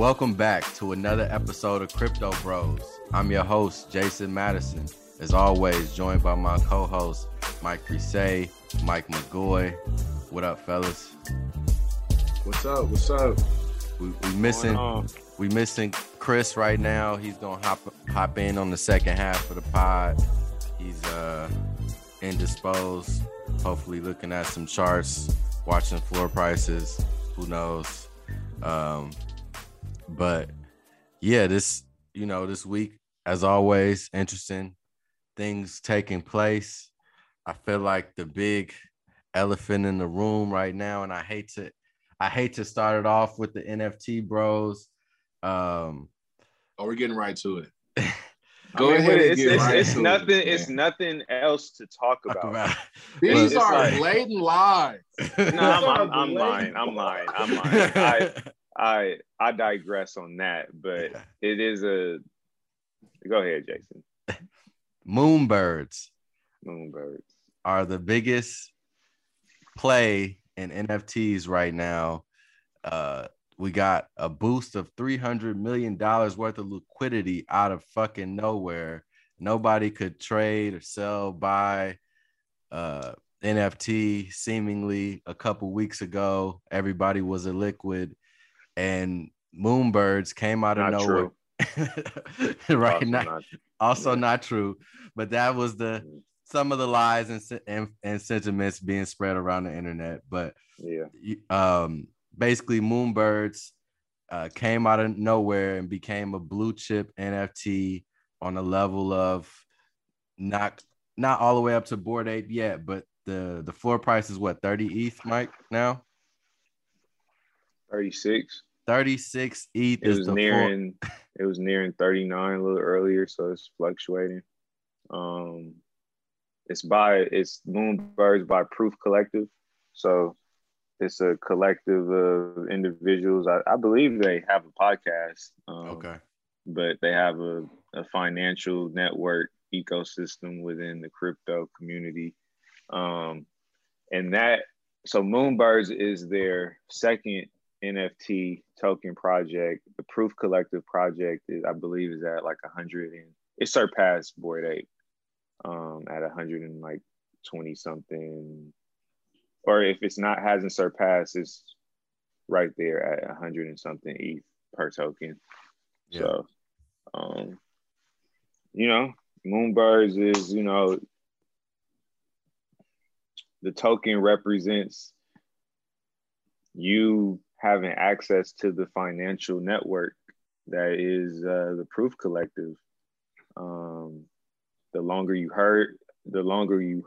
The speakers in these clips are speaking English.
Welcome back to another episode of Crypto Bros. I'm your host, Jason Madison. As always, joined by my co-host, Mike Risay, Mike McGoy. What up, fellas? What's up? What's up? We, we missing we missing Chris right now. He's gonna hop hop in on the second half of the pod. He's uh indisposed. Hopefully looking at some charts, watching floor prices. Who knows? Um, but yeah, this you know this week as always interesting things taking place. I feel like the big elephant in the room right now, and I hate to I hate to start it off with the NFT bros. Um, oh, we're getting right to it. Go I mean, ahead. It's, it's, right it's nothing. It, it's nothing else to talk about. about. These are like, blatant lies. No, I'm, I'm, I'm lying. I'm lying. I'm lying. I, I I digress on that, but yeah. it is a. Go ahead, Jason. Moonbirds. Moonbirds are the biggest play in NFTs right now. Uh, we got a boost of three hundred million dollars worth of liquidity out of fucking nowhere. Nobody could trade or sell, buy uh, NFT. Seemingly a couple weeks ago, everybody was a liquid and Moonbirds came out of not nowhere. right, also not, not, also yeah. not true, but that was the mm. some of the lies and, and, and sentiments being spread around the internet. But yeah, um, basically, Moonbirds uh, came out of nowhere and became a blue chip NFT on a level of not not all the way up to Bored Ape yet, but the the floor price is what 30 ETH, Mike now. 36. 36 ETH. It was nearing it was nearing 39 a little earlier, so it's fluctuating. Um it's by it's Moonbirds by Proof Collective. So it's a collective of individuals. I, I believe they have a podcast. Um, okay. But they have a, a financial network ecosystem within the crypto community. Um, and that, so Moonbirds is their second NFT token project. The Proof Collective project is, I believe, is at like a hundred and it surpassed Bored Ape um, at a hundred and like twenty something, or if it's not hasn't surpassed, it's right there at a hundred and something ETH per token. Yeah. So, um, you know, Moonbirds is you know the token represents you having access to the financial network that is uh, the Proof Collective. Um, the longer you hurt, the longer you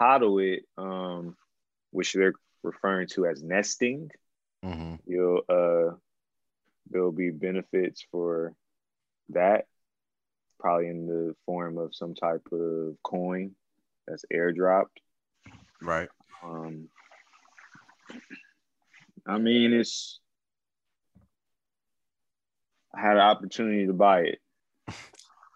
hodl it, um, which they're referring to as nesting, mm-hmm. you'll uh, there'll be benefits for that, probably in the form of some type of coin that's airdropped. Right. Um, I mean, it's I had an opportunity to buy it.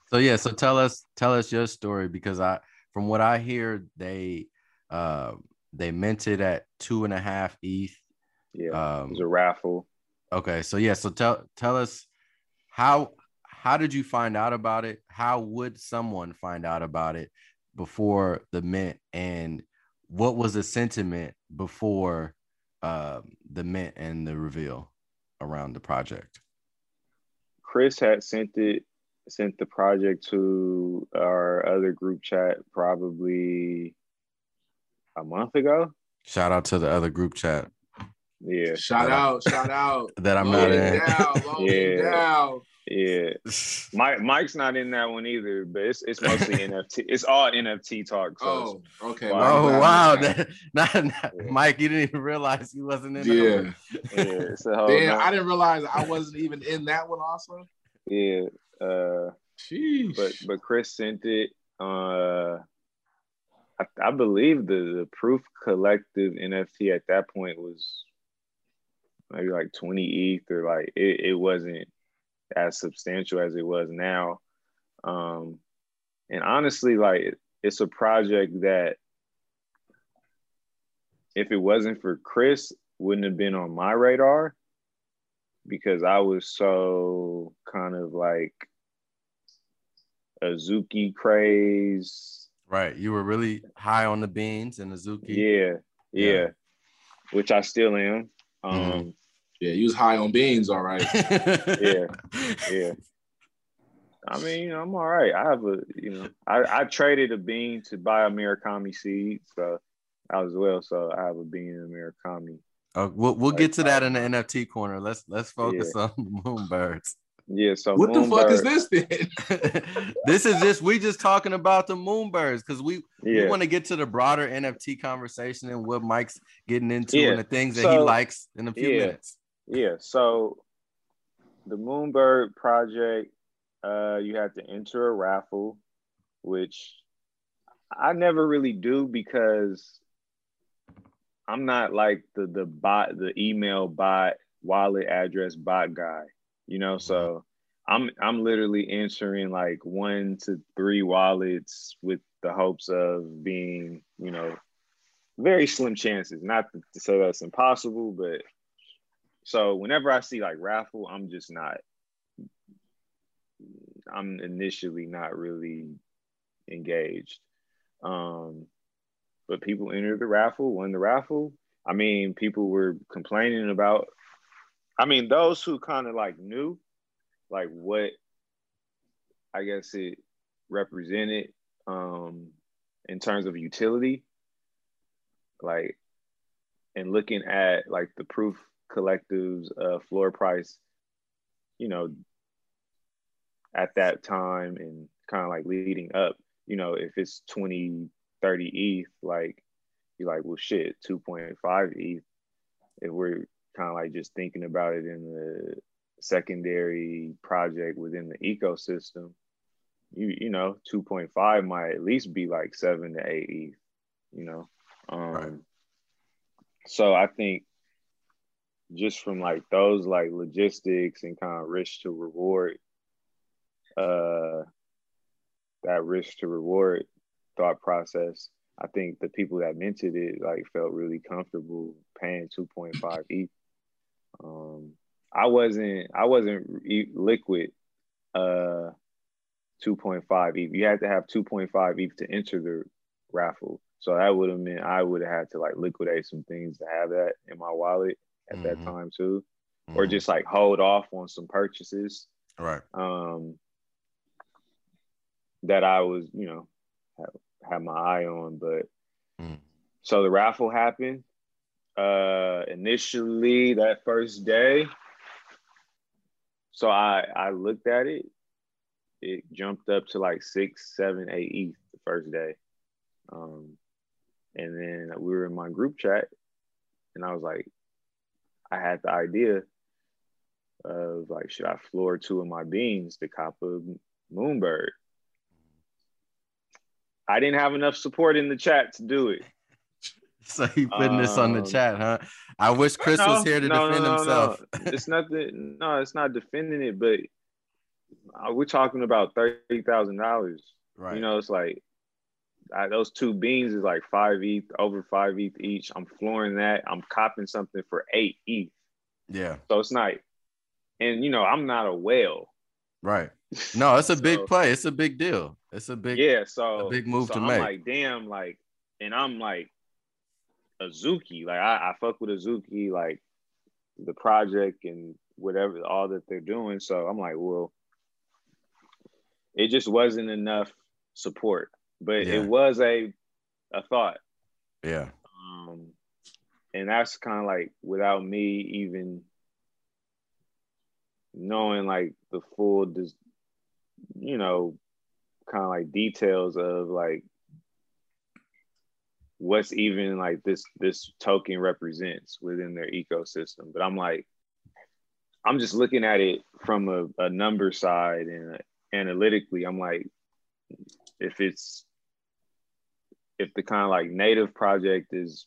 So yeah, so tell us tell us your story because I from what I hear they uh they minted at two and a half ETH. Yeah, um, it was a raffle. Okay, so yeah, so tell tell us how how did you find out about it? How would someone find out about it before the mint, and what was the sentiment before uh, the mint and the reveal around the project? Chris had sent it sent the project to our other group chat probably a month ago. Shout out to the other group chat. Yeah. Shout out, shout out. That I'm Low not in. Down, Yeah. down. Yeah. Mike Mike's not in that one either, but it's it's mostly NFT. It's all NFT talk. So Oh, okay. Wow. Oh wow, that, not, not- Yeah. Mike, you didn't even realize he wasn't in. Yeah. One. yeah, it's a whole Damn, nother- I didn't realize I wasn't even in that one. Also, yeah. Uh Sheesh. but but Chris sent it. Uh I, I believe the, the proof collective NFT at that point was maybe like 20 ETH or like it, it wasn't as substantial as it was now. Um and honestly, like it's a project that if it wasn't for Chris, wouldn't have been on my radar because I was so kind of like Azuki craze. Right, you were really high on the beans and Azuki. Yeah, yeah, Yeah. Which I still am. Um, Mhm. yeah, you was high on beans, all right. Yeah. yeah. I mean, I'm all right. I have a, you know, I, I traded a bean to buy a Murakami seed, so as well. So I have a bean and a Murakami. Oh, we'll we'll Like, get to that uh, in the NFT corner. Let's let's focus on the Moonbirds. Yeah. So What the fuck is this then? this is just we just talking about the Moonbirds because we we want to get to the broader NFT conversation and what Mike's getting into Yeah. and the things that he likes in a few yeah. minutes. Yeah. So the Moonbird project, uh, you have to enter a raffle, which I never really do because I'm not like the the bot, the email bot, wallet address bot guy, you know. So I'm I'm literally answering like one to three wallets with the hopes of being, you know, very slim chances. Not to say that's impossible, but so whenever I see like raffle, I'm just not. I'm initially not really engaged. Um, but people entered the raffle, won the raffle. I mean, people were complaining about. I mean, those who kind of like knew, like what I guess it represented um, in terms of utility, like, and looking at like the proof collectives uh, floor price, you know, at that time and kind of like leading up, you know, if it's 20, 30 ETH, like you're like, well, shit, 2.5 ETH. If we're kind of like just thinking about it in the secondary project within the ecosystem, you you know, 2.5 might at least be like seven to eight ETH, you know. Um, Right. So I think just from like those like logistics and kind of risk to reward, uh, that risk to reward thought process, I think the people that minted it like felt really comfortable paying 2.5 ETH. Um, I wasn't I wasn't liquid uh 2.5 ETH. You had to have 2.5 ETH to enter the raffle. So that would have meant I would have had to like liquidate some things to have that in my wallet at that Mhm. time too, or Mhm. just like hold off on some purchases right. um, that I was, you know, have, have my eye on. But Mm. so the raffle happened. Uh, initially, that first day, so I I looked at it. It jumped up to like six, seven, eight ETH the first day, um, and then we were in my group chat, and I was like, I had the idea of like, should I floor two of my beans to cop a Moonbird? I didn't have enough support in the chat to do it. So he putting this on the Um, chat, huh? I wish Chris was here to no, defend no, no, himself. No. It's nothing. No, it's not defending it, but uh, we're talking about thirty thousand dollars. right. You know, it's like I, those two beans is like five ETH, over five ETH each. I'm flooring that. I'm copping something for eight ETH. yeah. So it's not, and you know, I'm not a whale. Right. No, it's a big play. It's a big deal. It's a big. yeah, so a big move so to I'm make. like, damn, like, and I'm like Azuki. Like I, I fuck with Azuki, like the project and whatever, all that they're doing. So I'm like, well, it just wasn't enough support. But Yeah. it was a a thought. Yeah. Um and that's kind of like without me even knowing like the full, dis- you know, kind of like details of like what's even like this this token represents within their ecosystem. But I'm like, I'm just looking at it from a, a number side and analytically, I'm like, if it's if the kind of like native project is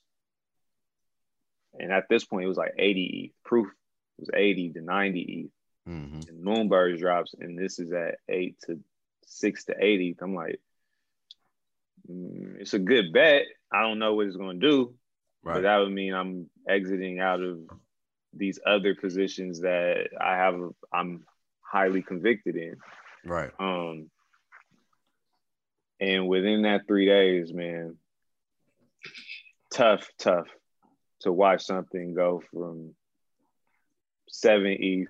and at this point it was like 80 ETH. Proof was 80 to 90 ETH. Mhm. And Moonbirds drops, and this is at eight to six to 80. I'm like, it's a good bet. I don't know what it's going to do, but that would mean I'm exiting out of these other positions that I have. I'm highly convicted in. Right. Um, and within that three days, man, tough, tough to watch something go from seven ETH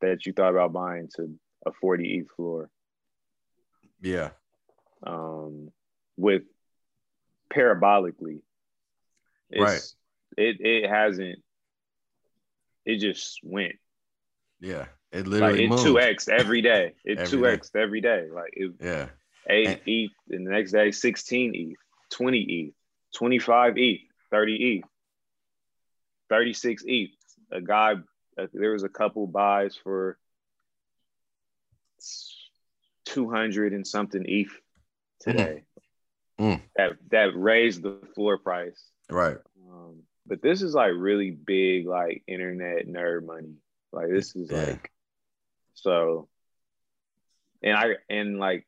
that you thought about buying to a 40 ETH floor. Yeah. Um, with parabolically, it's, it it hasn't. It just went Yeah. It like literally it two x every day. It two x every day. Like it, Yeah. eight And- ETH, and the next day 16 ETH, 20 ETH, 25 ETH, 30 ETH, 36 ETH. A guy, uh, there was a couple buys for 200 and something ETH today. Mm. That that raised the floor price. Right. Um, but this is like really big, like internet nerd money. Like this is Yeah. like so. And I and like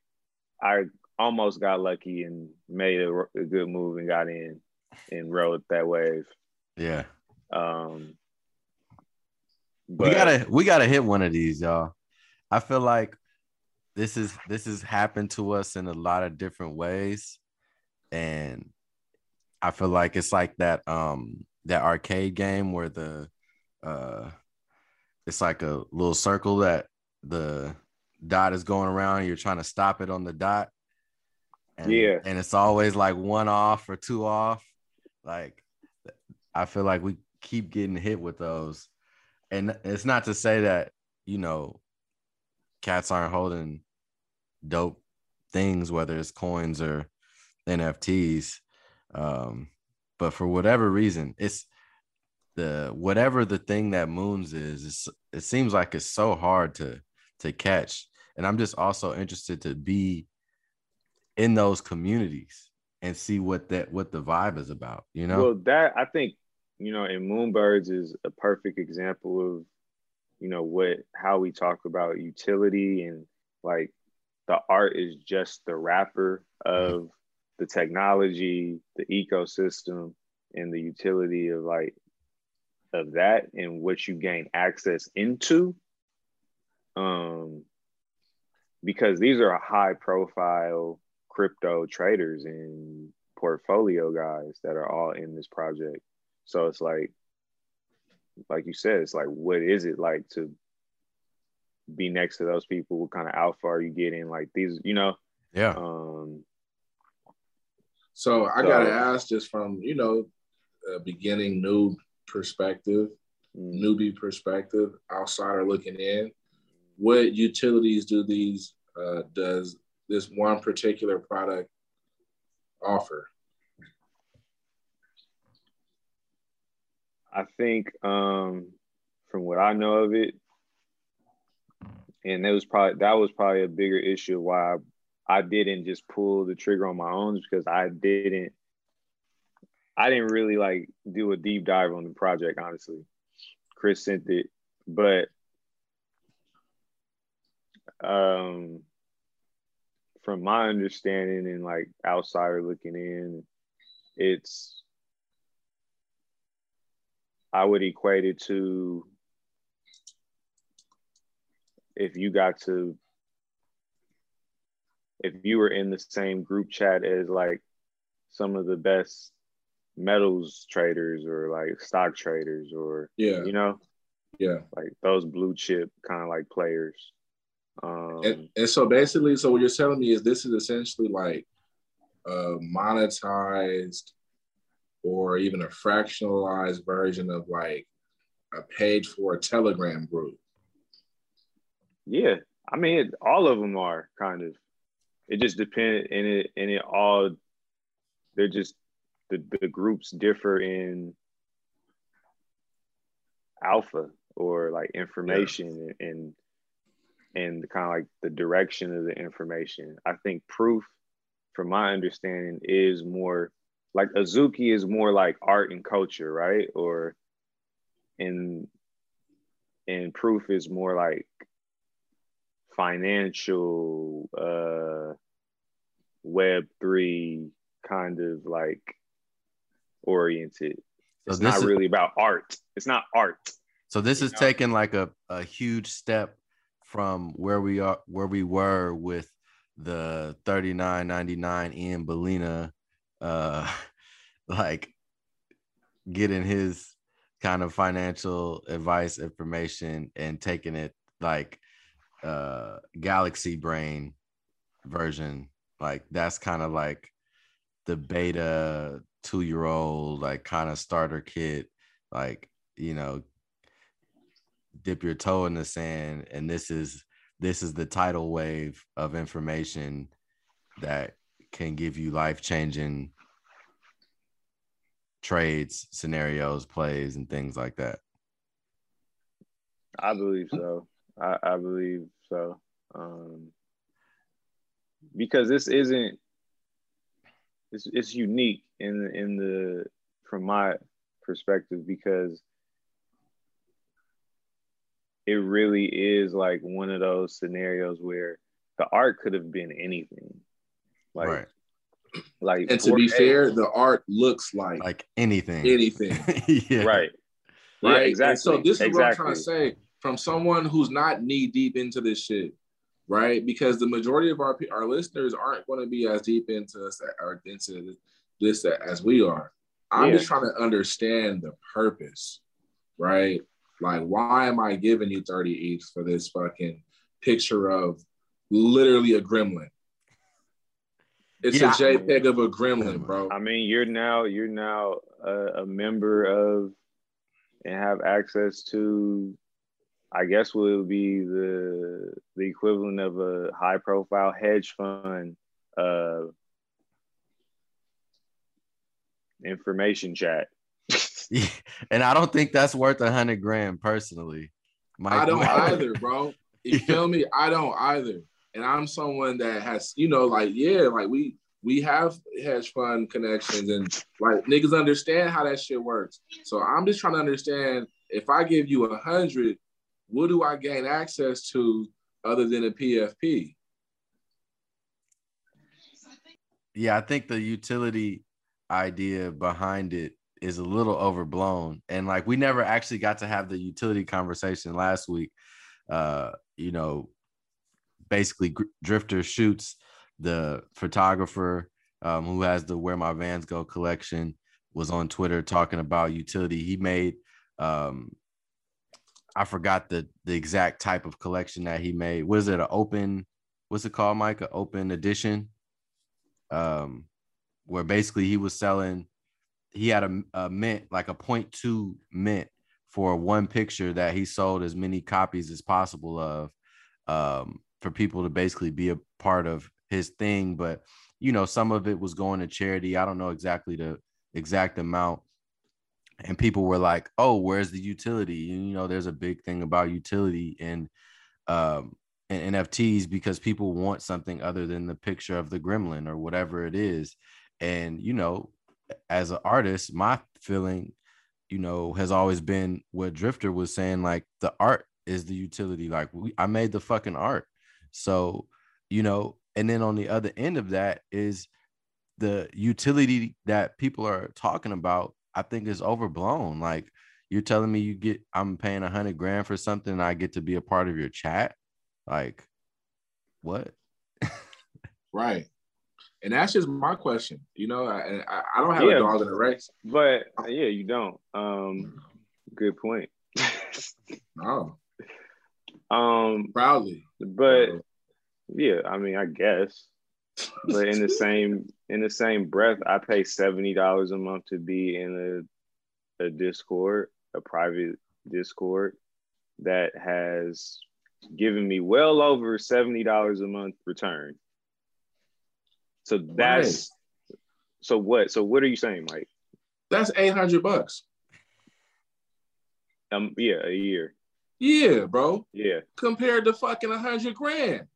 I almost got lucky and made a, a good move and got in and rode that wave. Yeah. Um, we gotta we gotta hit one of these, y'all. I feel like this is this has happened to us in a lot of different ways, and I feel like it's like that um that arcade game where the uh it's like a little circle that the dot is going around. You're trying to stop it on the dot. And, Yeah. and it's always like one off or two off. Like I feel like we keep getting hit with those and it's not to say that you know cats aren't holding dope things whether it's coins or nfts um but for whatever reason it's the whatever the thing that moons is it's, it seems like it's so hard to to catch. And i'm just also interested to be in those communities and see what that what the vibe is about you know? Well, that I think you know, in Moonbirds is a perfect example of you know what how we talk about utility and like the art is just the wrapper of the technology, the ecosystem, and the utility of like of that and what you gain access into. Um, because these are high profile crypto traders and portfolio guys that are all in this project. So it's like, like you said, it's like, what is it like to be next to those people? What kind of alpha are you getting? Like these, you know, yeah um, So I So- gotta ask, just from you know, a beginning noob perspective, mm, newbie perspective, outsider looking in, what utilities do these uh, does this one particular product offer? I think um, from what I know of it, and that was probably that was probably a bigger issue why I, I didn't just pull the trigger on my own because I didn't I didn't really like do a deep dive on the project honestly. Chris sent it, but um from my understanding and like outsider looking in, it's I would equate it to if you got to if you were in the same group chat as like some of the best metals traders or like stock traders or Yeah, you know yeah. like those blue chip kind of like players um And, and so basically, so what you're telling me is this is essentially like a monetized or even a fractionalized version of like a page for a Telegram group. Yeah, I mean, it, all of them are kind of. It just depends, and it and it all. They're just the the groups differ in alpha or like information yeah. and and kind of like the direction of the information. I think proof, from my understanding, is more like Azuki is more like art and culture, right? Or in and proof is more like financial uh web three kind of like oriented. It's not is, really about art. It's not art. So this is know? taking like a, a huge step from where we are where we were with the 39.99 Ian Balina uh like getting his kind of financial advice information and taking it like uh galaxy brain version like that's kind of like the beta two year old like kind of starter kit like you know dip your toe in the sand and this is this is the tidal wave of information that can give you life changing trades, scenarios, plays, and things like that? I believe so. I, I believe so. Um, because this isn't it's, it's unique in in the from my perspective because it really is like one of those scenarios where the art could have been anything. Like right. Like, and to be fair, the art looks like like anything, anything. yeah. Right. Right. Yeah, exactly. And so this is exactly. what I'm trying to say from someone who's not knee deep into this shit, right? Because the majority of our our listeners aren't going to be as deep into us or into this as we are. I'm yeah. just trying to understand the purpose, right? Like, why am I giving you 30 ETH for this fucking picture of literally a gremlin? It's yeah. a JPEG of a gremlin, bro. I mean, you're now you're now a, a member of and have access to I guess would be the the equivalent of a high profile hedge fund uh, information chat. yeah, and I don't think that's worth a hundred grand personally. Mike, I don't either, bro. You feel me? I don't either and I'm someone that has, you know, like yeah, like we we have hedge fund connections and like niggas understand how that shit works. So I'm just trying to understand if I give you a hundred, what do I gain access to other than a PFP? Yeah, I think the utility idea behind it is a little overblown. And like we never actually got to have the utility conversation last week. Uh, you know, basically Drifter shoots the photographer um, who has the Where My Vans Go collection was on Twitter talking about utility. He made um, I forgot the the exact type of collection that he made. Was it an open? What's it called, Mike? An open edition, um, where basically he was selling. He had a, a mint like a 0.2 mint for one picture that he sold as many copies as possible of. Um, for people to basically be a part of his thing but you know some of it was going to charity i don't know exactly the exact amount and people were like oh where's the utility? And you know there's a big thing about utility and um in nfts because people want something other than the picture of the gremlin or whatever it is. And you know as an artist my feeling you know has always been what drifter was saying like the art is the utility. Like we, i made the fucking art. So, you know, and then on the other end of that is the utility that people are talking about, I think is overblown. Like you're telling me you get I'm paying a hundred grand for something and I get to be a part of your chat. Like what? right. And that's just my question. You know, I, I don't have yeah, a dog in the race. But yeah, you don't. Um, good point. no. Um, proudly. But yeah, I mean, I guess. But in the same in the same breath, I pay seventy dollars a month to be in a a Discord, a private Discord that has given me well over seventy dollars a month return. So that's right. so what? So what are you saying, Mike? That's eight hundred bucks. Um, yeah, a year. Yeah, bro. Yeah. Compared to fucking a hundred grand.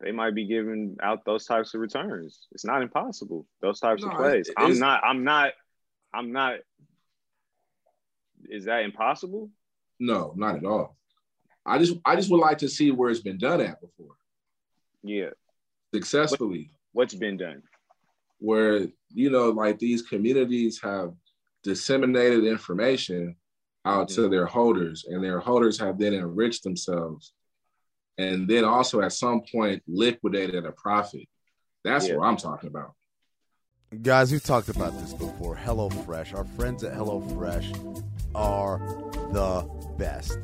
They might be giving out those types of returns. It's not impossible. Those types no, of plays. I'm not. I'm not. I'm not. Is that impossible? No, not at all. I just I just would like to see where it's been done at before. Yeah. Successfully. What's been done? Where, you know, like these communities have disseminated information out mm-hmm. to their holders, and their holders have then enriched themselves and then also at some point liquidated a profit. That's yeah. what I'm talking about. Guys, we've talked about this before. HelloFresh. Our friends at HelloFresh are the best.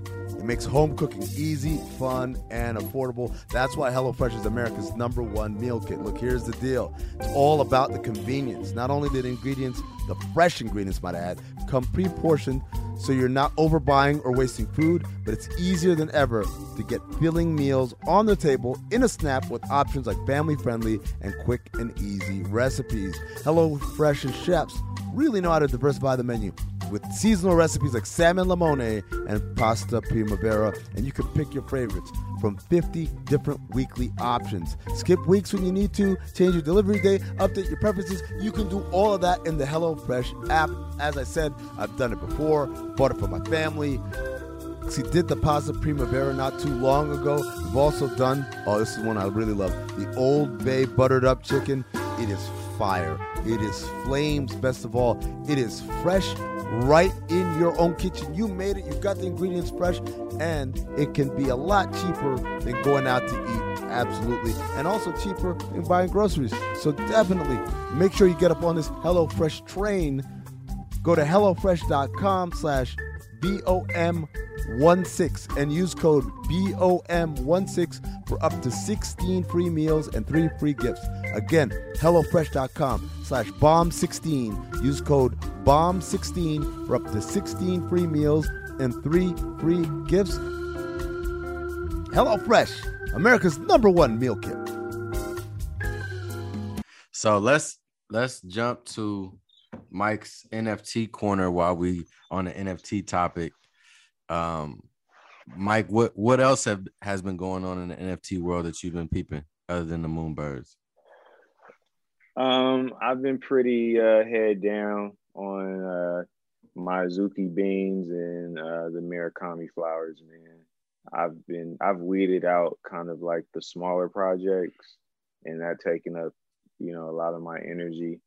Makes home cooking easy, fun, and affordable. That's why HelloFresh is America's number one meal kit. Look, here's the deal it's all about the convenience. Not only the ingredients, the fresh ingredients, might I add, come pre portioned so you're not overbuying or wasting food, but it's easier than ever to get filling meals on the table in a snap with options like family friendly and quick and easy recipes. HelloFresh and chefs really know how to diversify the menu with seasonal recipes like salmon limone and pasta primavera, and you can pick your favorites from 50 different weekly options. Skip weeks when you need to, change your delivery day, update your preferences. You can do all of that in the HelloFresh app. As I said, I've done it before, bought it for my family. See, did the pasta primavera not too long ago. We've also done, oh, this is one I really love the Old Bay buttered up chicken. It is fire. It is flames, best of all. It is fresh right in your own kitchen. You made it, you got the ingredients fresh, and it can be a lot cheaper than going out to eat. Absolutely. And also cheaper than buying groceries. So definitely make sure you get up on this HelloFresh train. Go to HelloFresh.com slash BOM 16 and use code BOM16 for up to 16 free meals and 3 free gifts. Again, HelloFresh.com slash BOM16. Use code BOM16 for up to 16 free meals and 3 free gifts. HelloFresh, America's number one meal kit. So let's let's jump to Mike's NFT corner while we on the NFT topic. Um, Mike, what what else have has been going on in the NFT world that you've been peeping other than the Moonbirds? Um, I've been pretty uh, head down on uh, my Azuki beans and uh, the Murakami flowers, man. I've been I've weeded out kind of like the smaller projects, and that taking up you know a lot of my energy,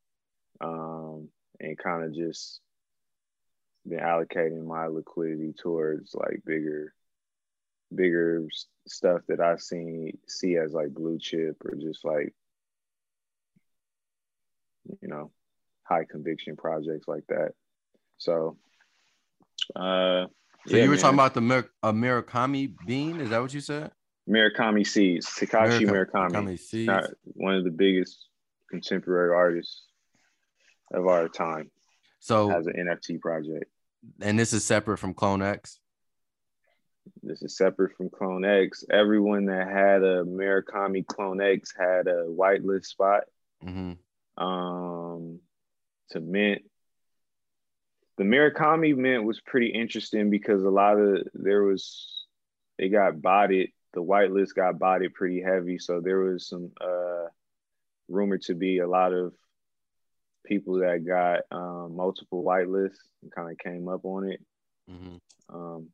um, and kind of just been allocating my liquidity towards like bigger bigger stuff that I see see as like blue chip or just like you know high conviction projects like that. So uh so yeah, you were man. talking about the Mir- Murakami bean, is that what you said? Murakami seeds, Takashi Murakami, Murakami seeds. One of the biggest contemporary artists of our time. So as an NFT project. And this is separate from Clone X. This is separate from Clone X. Everyone that had a Murakami Clone X had a whitelist spot. Mm-hmm. Um, to mint. The Murakami mint was pretty interesting because a lot of there was they got bodied. The whitelist got bodied pretty heavy, so there was some uh, rumored to be a lot of people that got um, multiple whitelists and kind of came up on it. Mm-hmm. Um,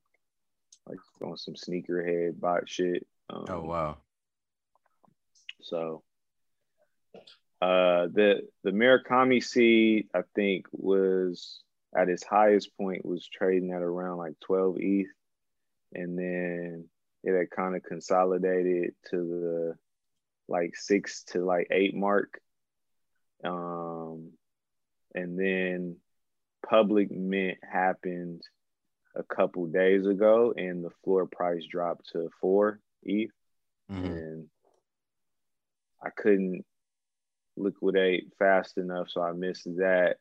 like on some sneakerhead bot shit. Um, oh wow! So uh, the the Murakami seed, I think, was at its highest point was trading at around like 12 ETH, and then it had kind of consolidated to the like six to like eight mark. Um, and then public mint happened a couple days ago, and the floor price dropped to four ETH, mm-hmm. and I couldn't liquidate fast enough, so I missed that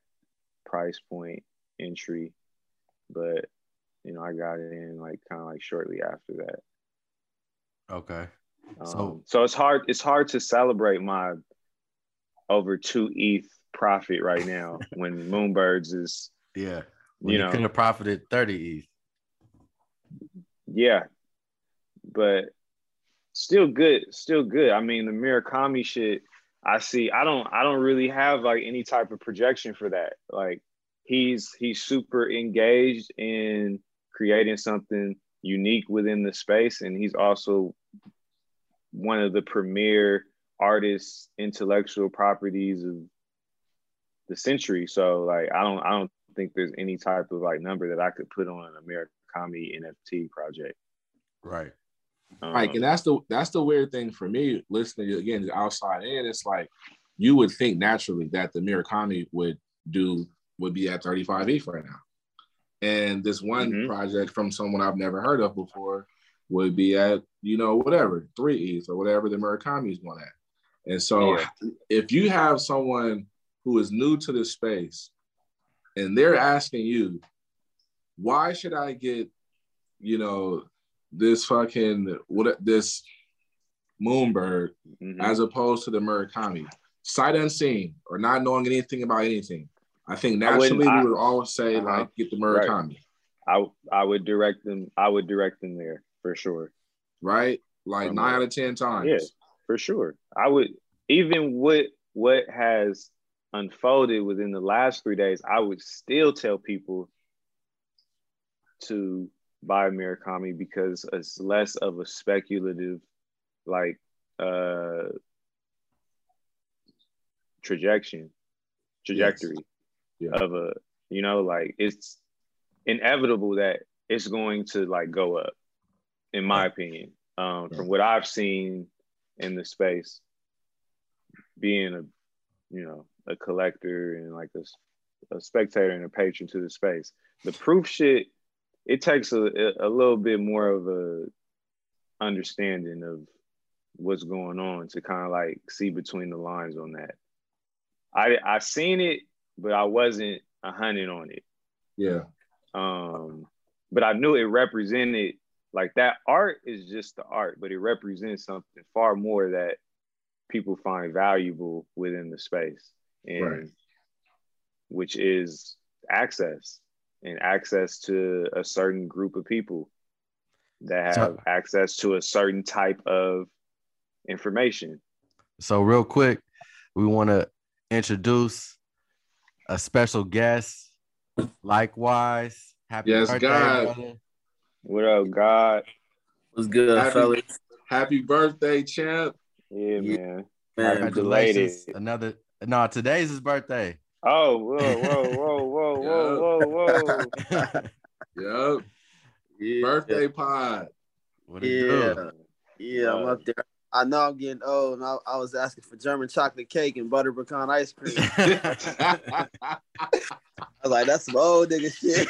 price point entry. But you know, I got in like kind of like shortly after that. Okay. Um, so so it's hard it's hard to celebrate my over two ETH profit right now when Moonbirds is yeah when you, know could have profited 30 ETH. Yeah. But still good, still good. I mean the Murakami shit I see I don't I don't really have like any type of projection for that. Like he's he's super engaged in creating something unique within the space and he's also one of the premier artists intellectual properties of the century so like i don't i don't think there's any type of like number that i could put on an Murakami nft project right um, like and that's the that's the weird thing for me listening again outside in it's like you would think naturally that the Murakami would do would be at 35 ETH right now and this one mm-hmm. project from someone I've never heard of before would be at, you know, whatever, three ETH or whatever the Murakami's one at. And so yeah. if you have someone who is new to this space and they're asking you, why should I get, you know, this fucking what this Moonbird mm-hmm. as opposed to the Murakami? Sight unseen or not knowing anything about anything. I think naturally I we would always say uh-huh. like get the Murakami. Right. I I would direct them. I would direct them there for sure. Right, like From nine out of ten times. Yeah, for sure. I would even what what has unfolded within the last three days. I would still tell people to buy Murakami because it's less of a speculative like uh trajectory trajectory yeah. of a you know like it's inevitable that it's going to like go up in my opinion um, from what i've seen in the space being a you know a collector and like a, a spectator and a patron to the space the proof shit it takes a, a little bit more of a understanding of what's going on to kind of like see between the lines on that i i seen it but I wasn't a hundred on it. Yeah. Um, but I knew it represented like that art is just the art, but it represents something far more that people find valuable within the space. And right. which is access and access to a certain group of people that have so, access to a certain type of information. So real quick, we want to introduce a special guest. Likewise, happy yes, birthday, God. brother. What up, God? What's good, happy, fellas? Happy birthday, champ. Yeah, man. man. Congratulations. Another no, today's his birthday. Oh, whoa, whoa, whoa, whoa, whoa, whoa, whoa. yep. Yeah. Birthday pod. What yeah. Do? Yeah, I'm up there. I know I'm getting old, and I, I, was asking for German chocolate cake and butter pecan ice cream. I was like, "That's some old nigga shit."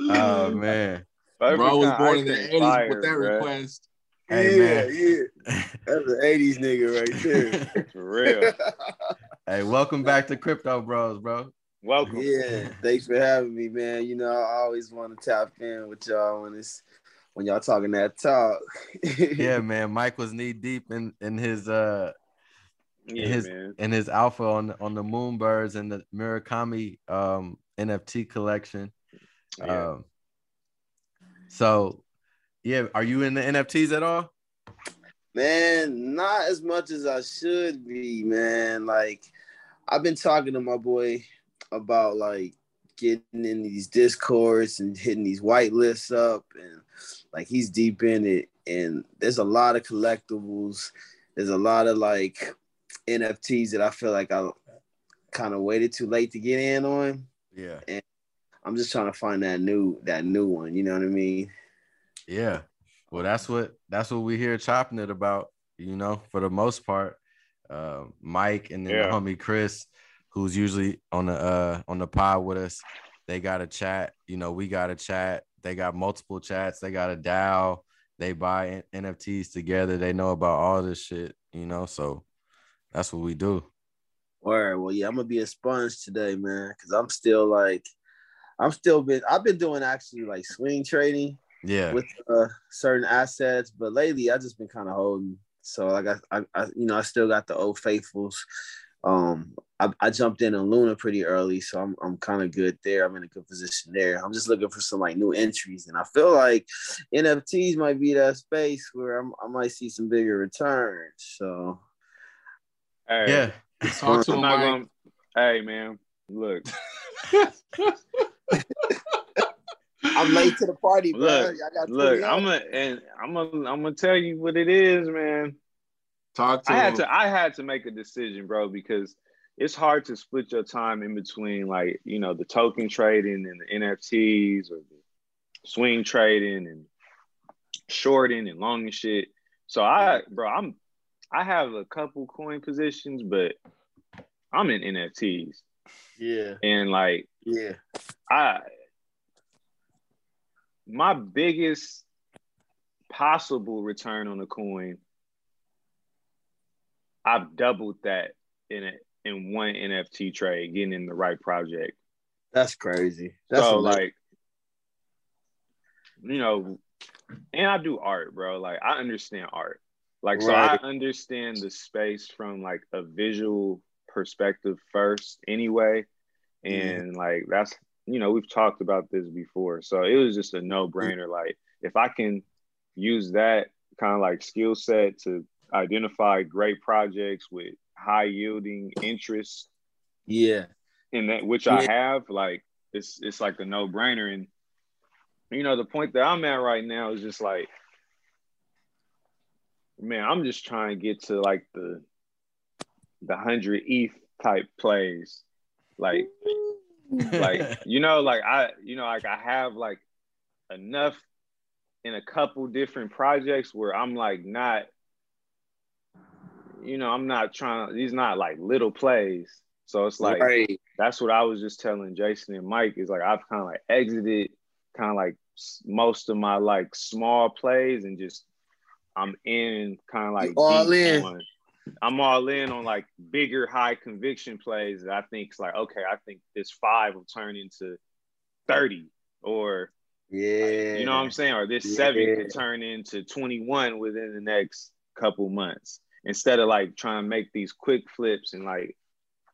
oh man, butter bro was born in the '80s with that bro. request. Hey, yeah, man. yeah, that's an '80s nigga right there. For real. hey, welcome back to Crypto Bros, bro. Welcome. Yeah, thanks for having me, man. You know, I always want to tap in with y'all when it's when y'all talking that talk. yeah, man. Mike was knee deep in in his uh yeah, in his man. in his alpha on on the Moonbirds and the Murakami um NFT collection. Yeah. Um so yeah, are you in the NFTs at all? Man, not as much as I should be, man. Like I've been talking to my boy about like getting in these discords and hitting these white lists up and like he's deep in it and there's a lot of collectibles there's a lot of like nfts that i feel like i kind of waited too late to get in on yeah and i'm just trying to find that new that new one you know what i mean yeah well that's what that's what we hear chopping it about you know for the most part uh, mike and then yeah. the homie chris who's usually on the uh on the pod with us they got a chat you know we got a chat they got multiple chats. They got a DAO. they buy NFTs together. They know about all this shit, you know. So that's what we do. All right, Well, yeah, I'm gonna be a sponge today, man, because I'm still like, I'm still been. I've been doing actually like swing trading. Yeah. With uh, certain assets, but lately I just been kind of holding. So like I, I, I, you know, I still got the old faithfuls. Um, I, I jumped in on Luna pretty early, so I'm I'm kind of good there. I'm in a good position there. I'm just looking for some like new entries, and I feel like NFTs might be that space where I'm, i might see some bigger returns. So, hey, yeah, talk to him. Gonna, hey, man, look. I'm late to the party, bro. Look, look, I'm gonna and I'm gonna I'm gonna tell you what it is, man. Talk to I him. had to I had to make a decision, bro, because it's hard to split your time in between like, you know, the token trading and the NFTs or the swing trading and shorting and long and shit. So I bro, I'm I have a couple coin positions, but I'm in NFTs. Yeah. And like yeah. I my biggest possible return on a coin, I've doubled that in a, in one NFT trade, getting in the right project. That's crazy. That's so like, you know, and I do art, bro. Like I understand art. Like so I understand the space from like a visual perspective first anyway. And mm. like that's you know, we've talked about this before. So it was just a no brainer. Like, if I can use that kind of like skill set to identify great projects with high yielding interest. Yeah. In that, which yeah. I have, like, it's, it's like a no brainer. And, you know, the point that I'm at right now is just like, man, I'm just trying to get to like the, the hundred ETH type plays. Like, like you know like i you know like i have like enough in a couple different projects where i'm like not you know i'm not trying these not like little plays so it's like right. that's what i was just telling jason and mike is like i've kind of like exited kind of like most of my like small plays and just i'm in kind of like all in on, I'm all in on like bigger, high conviction plays that I think it's like, okay, I think this five will turn into 30 or yeah, you know what I'm saying? Or this yeah. seven could turn into 21 within the next couple months instead of like trying to make these quick flips and like,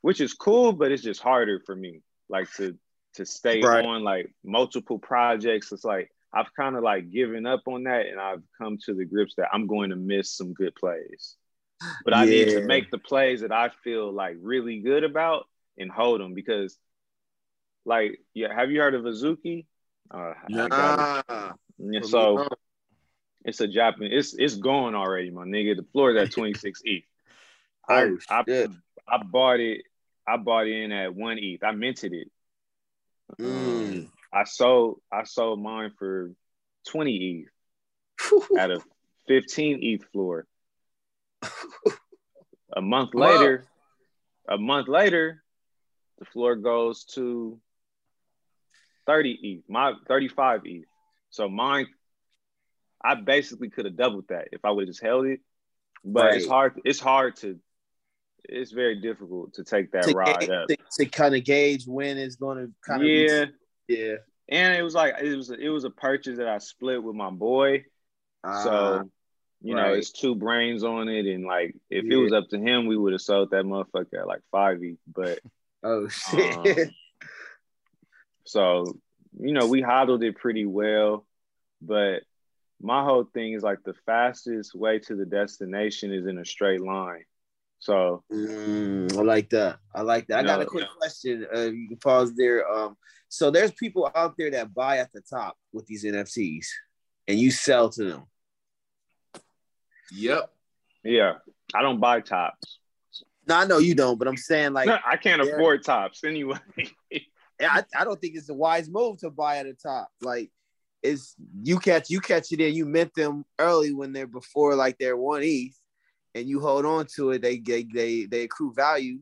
which is cool, but it's just harder for me like to to stay right. on like multiple projects. It's like I've kind of like given up on that and I've come to the grips that I'm going to miss some good plays but I yeah. need to make the plays that I feel like really good about and hold them because, like, yeah, have you heard of Azuki? Uh, nah. Yeah, so it's a Japanese. It's it's going already, my nigga. The floor is at twenty six ETH. I, oh, I I bought it. I bought it in at one ETH. I minted it. Mm. I sold I sold mine for twenty ETH at a fifteen ETH floor a month later, a month later, the floor goes to 30 ETH, my 35 ETH. So mine, I basically could have doubled that if I would have just held it. But right. it's hard, it's hard to it's very difficult to take that to ride gauge, up. To, to, kind of gauge when it's gonna kind of Yeah. Be, yeah. And it was like it was it was a purchase that I split with my boy. Uh, so you right. know, it's two brains on it, and like if yeah. it was up to him, we would have sold that motherfucker at like five. But oh shit. Um, so you know, we hodled it pretty well, but my whole thing is like the fastest way to the destination is in a straight line. So mm, I like that. I like that. I got know, a quick question. Uh, you can pause there. Um, so there's people out there that buy at the top with these NFTs, and you sell to them. Yep. Yeah. I don't buy tops. No, I know you don't, but I'm saying like I can't yeah. afford tops anyway. I, I don't think it's a wise move to buy at a top. Like it's you catch you catch it in, you mint them early when they're before like they're one ETH, and you hold on to it, they they they, they accrue value,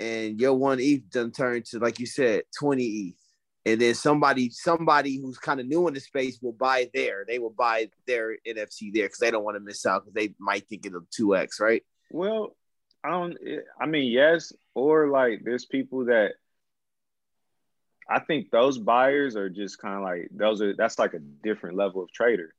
and your one ETH done turn to like you said, 20 ETH. And then somebody somebody who's kind of new in the space will buy there. They will buy their NFT there because they don't want to miss out because they might think it'll two x, right? Well, I don't. I mean, yes, or like there's people that I think those buyers are just kind of like those are that's like a different level of trader.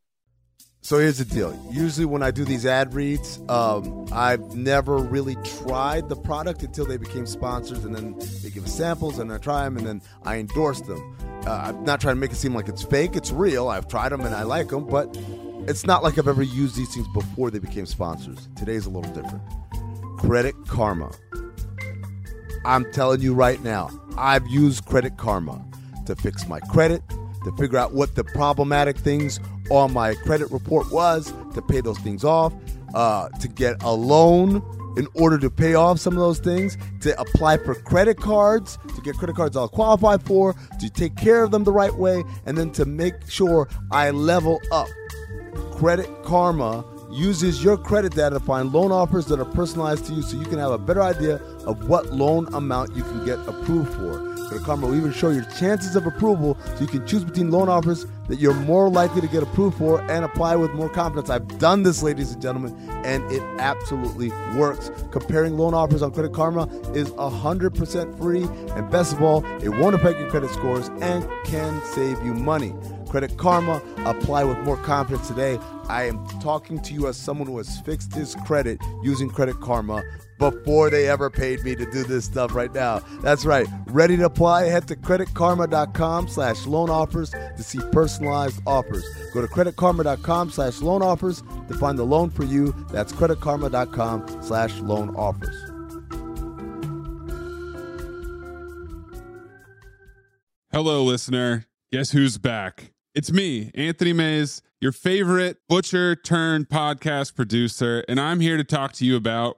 So here's the deal. Usually, when I do these ad reads, um, I've never really tried the product until they became sponsors, and then they give samples, and I try them, and then I endorse them. Uh, I'm not trying to make it seem like it's fake. It's real. I've tried them and I like them, but it's not like I've ever used these things before they became sponsors. Today's a little different. Credit Karma. I'm telling you right now, I've used Credit Karma to fix my credit, to figure out what the problematic things on my credit report was, to pay those things off, uh, to get a loan in order to pay off some of those things, to apply for credit cards, to get credit cards I'll qualify for, to take care of them the right way, and then to make sure I level up. Credit Karma uses your credit data to find loan offers that are personalized to you so you can have a better idea of what loan amount you can get approved for. Credit Karma will even show your chances of approval so you can choose between loan offers that you're more likely to get approved for and apply with more confidence. I've done this, ladies and gentlemen, and it absolutely works. Comparing loan offers on Credit Karma is 100% free, and best of all, it won't affect your credit scores and can save you money. Credit Karma, apply with more confidence today. I am talking to you as someone who has fixed his credit using Credit Karma before they ever paid me to do this stuff right now. That's right. Ready to apply? Head to creditkarma.com slash loan offers to see personalized offers. Go to creditkarma.com slash loan offers to find the loan for you. That's creditkarma.com slash loan offers. Hello, listener. Guess who's back? It's me, Anthony Mays, your favorite butcher turned podcast producer, and I'm here to talk to you about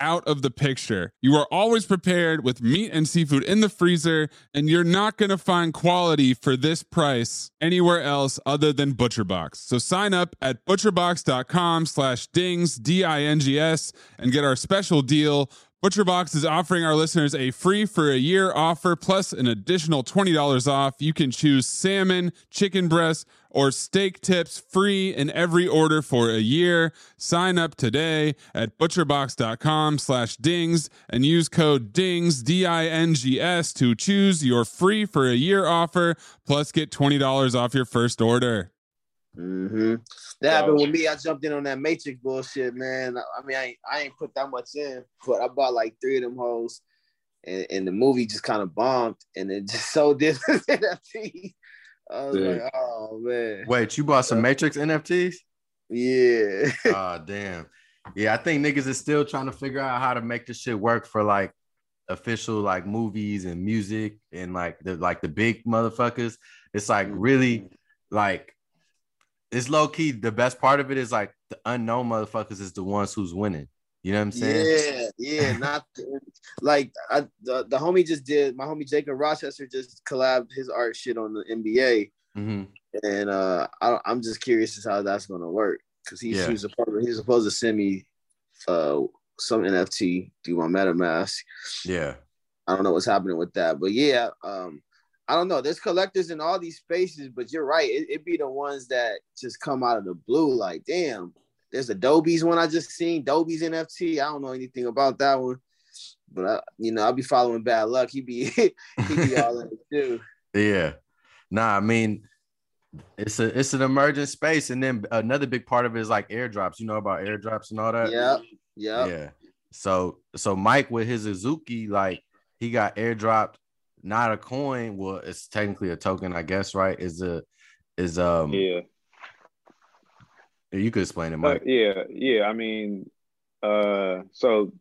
out of the picture. You are always prepared with meat and seafood in the freezer, and you're not going to find quality for this price anywhere else other than ButcherBox. So sign up at butcherbox.com slash dings, D-I-N-G-S, and get our special deal. ButcherBox is offering our listeners a free for a year offer plus an additional $20 off. You can choose salmon, chicken breast, or steak tips free in every order for a year. Sign up today at butcherbox.com slash dings and use code DINGS, D-I-N-G-S to choose your free for a year offer plus get $20 off your first order. Mm-hmm. That happened with me. I jumped in on that Matrix bullshit, man. I mean, I ain't, I ain't put that much in, but I bought like three of them hoes, and, and the movie just kind of bombed, and it just so different NFTs. I was Dude. like, oh man. Wait, you bought some Matrix NFTs? Yeah. oh damn. Yeah, I think niggas is still trying to figure out how to make this shit work for like official like movies and music and like the like the big motherfuckers. It's like mm-hmm. really like it's low key. The best part of it is like the unknown motherfuckers is the ones who's winning. You know what I'm saying? Yeah, yeah. Not like I, the, the homie just did. My homie Jacob Rochester just collabed his art shit on the NBA, mm-hmm. and uh, I, am just curious as how that's gonna work because he, yeah. he was supposed he's supposed to send me uh some NFT through my MetaMask. Yeah, I don't know what's happening with that, but yeah, um, I don't know. There's collectors in all these spaces, but you're right. It, it be the ones that just come out of the blue. Like, damn, there's Adobe's one I just seen. Adobe's NFT. I don't know anything about that one, but I, you know, I'll be following bad luck. He be he be all in it too. Yeah. Nah, I mean, it's a it's an emergent space, and then another big part of it is like airdrops. You know about airdrops and all that. Yeah. Yeah. Yeah. So so Mike with his Azuki, like he got airdropped, not a coin. Well, it's technically a token, I guess, right? Is a is um yeah. You could explain it, Mike. Uh, yeah, yeah. I mean, uh, so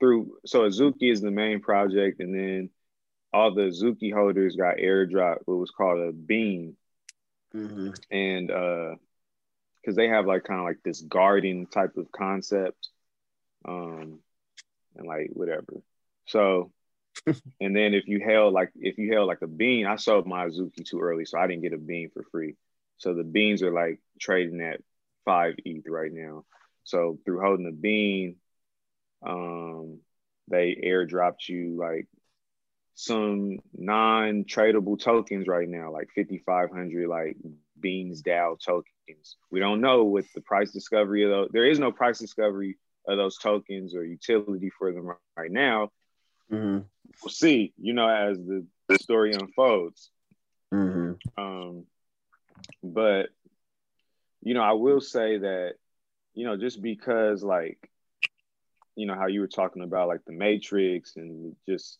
through so Azuki is the main project, and then all the Azuki holders got airdropped what was called a bean, mm-hmm. and uh, because they have like kind of like this garden type of concept, um, and like whatever. So, and then if you held like if you held like a bean, I sold my Azuki too early, so I didn't get a bean for free. So the beans are like trading at five ETH right now. So through holding the bean, um, they airdropped you like some non-tradable tokens right now, like 5,500 like Beans DAO tokens. We don't know what the price discovery of those. There is no price discovery of those tokens or utility for them right now. Mm-hmm. We'll see, you know, as the, the story unfolds. Mm-hmm. Um, but you know, I will say that, you know, just because like, you know, how you were talking about like the Matrix and just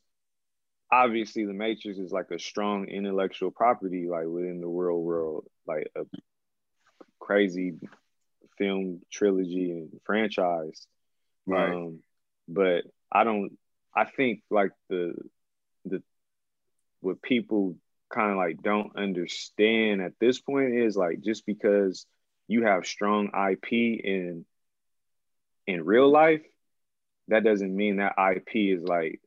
obviously the Matrix is like a strong intellectual property, like within the real world, like a crazy film trilogy and franchise. Right. Um, but I don't I think like the the what people kind of like don't understand at this point is like just because you have strong IP in in real life, that doesn't mean that IP is like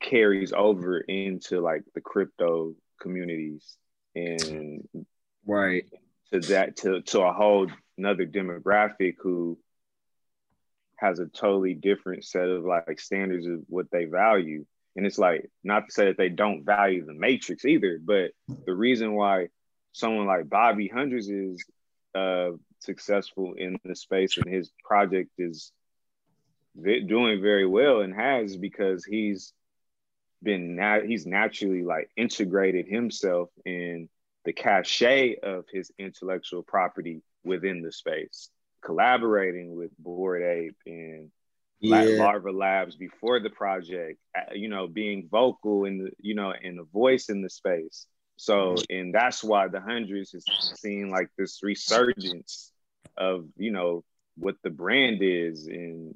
carries over into like the crypto communities and right. to that to to a whole another demographic who has a totally different set of like standards of what they value. And it's like not to say that they don't value the matrix either but the reason why someone like bobby hundreds is uh successful in the space and his project is doing very well and has because he's been nat- he's naturally like integrated himself in the cachet of his intellectual property within the space, collaborating with Bored Ape and yeah. Larva Labs before the project, uh, you know, being vocal in the, you know, in the voice in the space. So, and that's why the hundreds is seeing like this resurgence of, you know, what the brand is and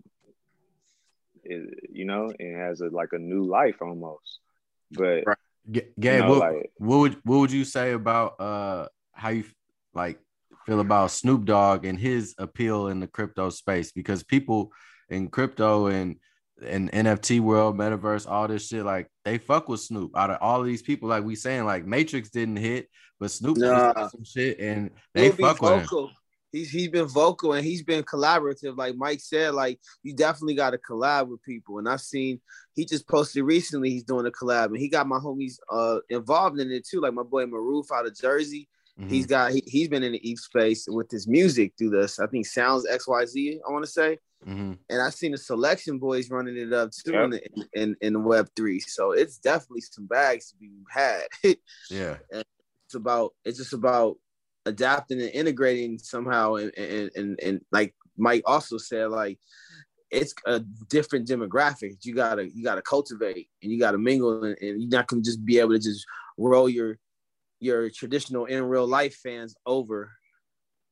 it, you know, and has a like a new life almost. But right. Gabe, you know, what, like, what would what would you say about uh how you like feel about Snoop Dogg and his appeal in the crypto space? Because people in crypto and and NFT world, metaverse, all this shit, like they fuck with Snoop. Out of all of these people, like we saying, like Matrix didn't hit, but Snoop nah. some shit, and they fuck with him he's he's been vocal and he's been collaborative. Like Mike said, like you definitely got to collab with people. And I've seen he just posted recently he's doing a collab and he got my homies uh involved in it too. Like my boy Maroof out of Jersey. Mm-hmm. He's got he, he's been in the ETH space with his music through this. I think Sounds XYZ, I want to say. Mm-hmm. And I've seen the selection boys running it up too yep. in, the, in, in the web three. So it's definitely some bags to be had. yeah. And it's about it's just about adapting and integrating somehow and, and and and, like Mike also said, like it's a different demographic. You gotta you gotta cultivate and you gotta mingle and, and you're not gonna just be able to just roll your your traditional in real life fans over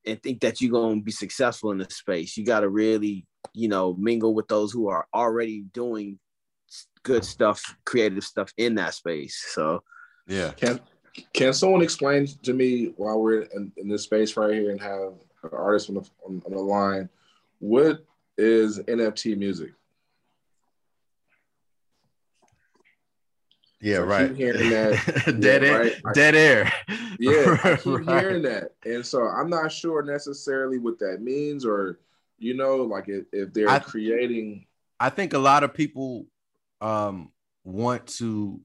and think that you're gonna be successful in the space. You gotta really, you know, mingle with those who are already doing good stuff, creative stuff in that space. So yeah. Can can someone explain to me while we're in, in this space right here and have an artist on the, on, on the line, what is NFT music? Yeah, so right. hearing that. dead yeah, air. Right? Dead air. Yeah, I keep right. hearing that, and so I'm not sure necessarily what that means, or you know, like if, if they're I, creating. I think a lot of people um, want to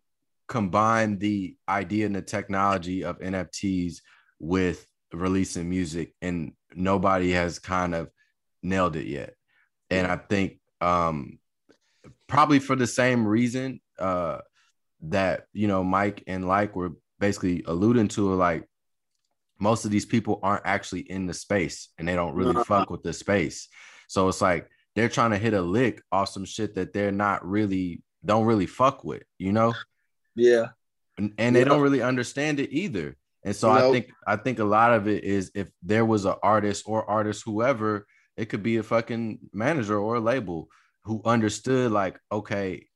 combine the idea and the technology of NFTs with releasing music, and nobody has kind of nailed it yet. And I think um, probably for the same reason uh, that you know Mike and like were basically alluding to, like most of these people aren't actually in the space and they don't really uh-huh. fuck with the space. So it's like they're trying to hit a lick off some shit that they're not really don't really fuck with, you know? Yeah. And, and yeah. they don't really understand it either. And so I think I think a lot of it is if there was an artist or artist whoever, it could be a fucking manager or a label who understood like, okay,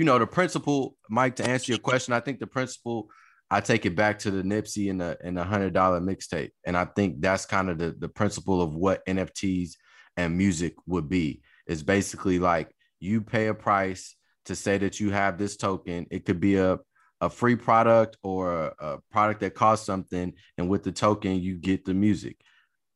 you know, the principle, Mike, to answer your question, I think the principle, I take it back to the Nipsey and the and the hundred dollar mixtape. And I think that's kind of the, the principle of what NFTs and music would be. Is basically like you pay a price to say that you have this token. It could be a a free product or a, a product that costs something, and with the token you get the music.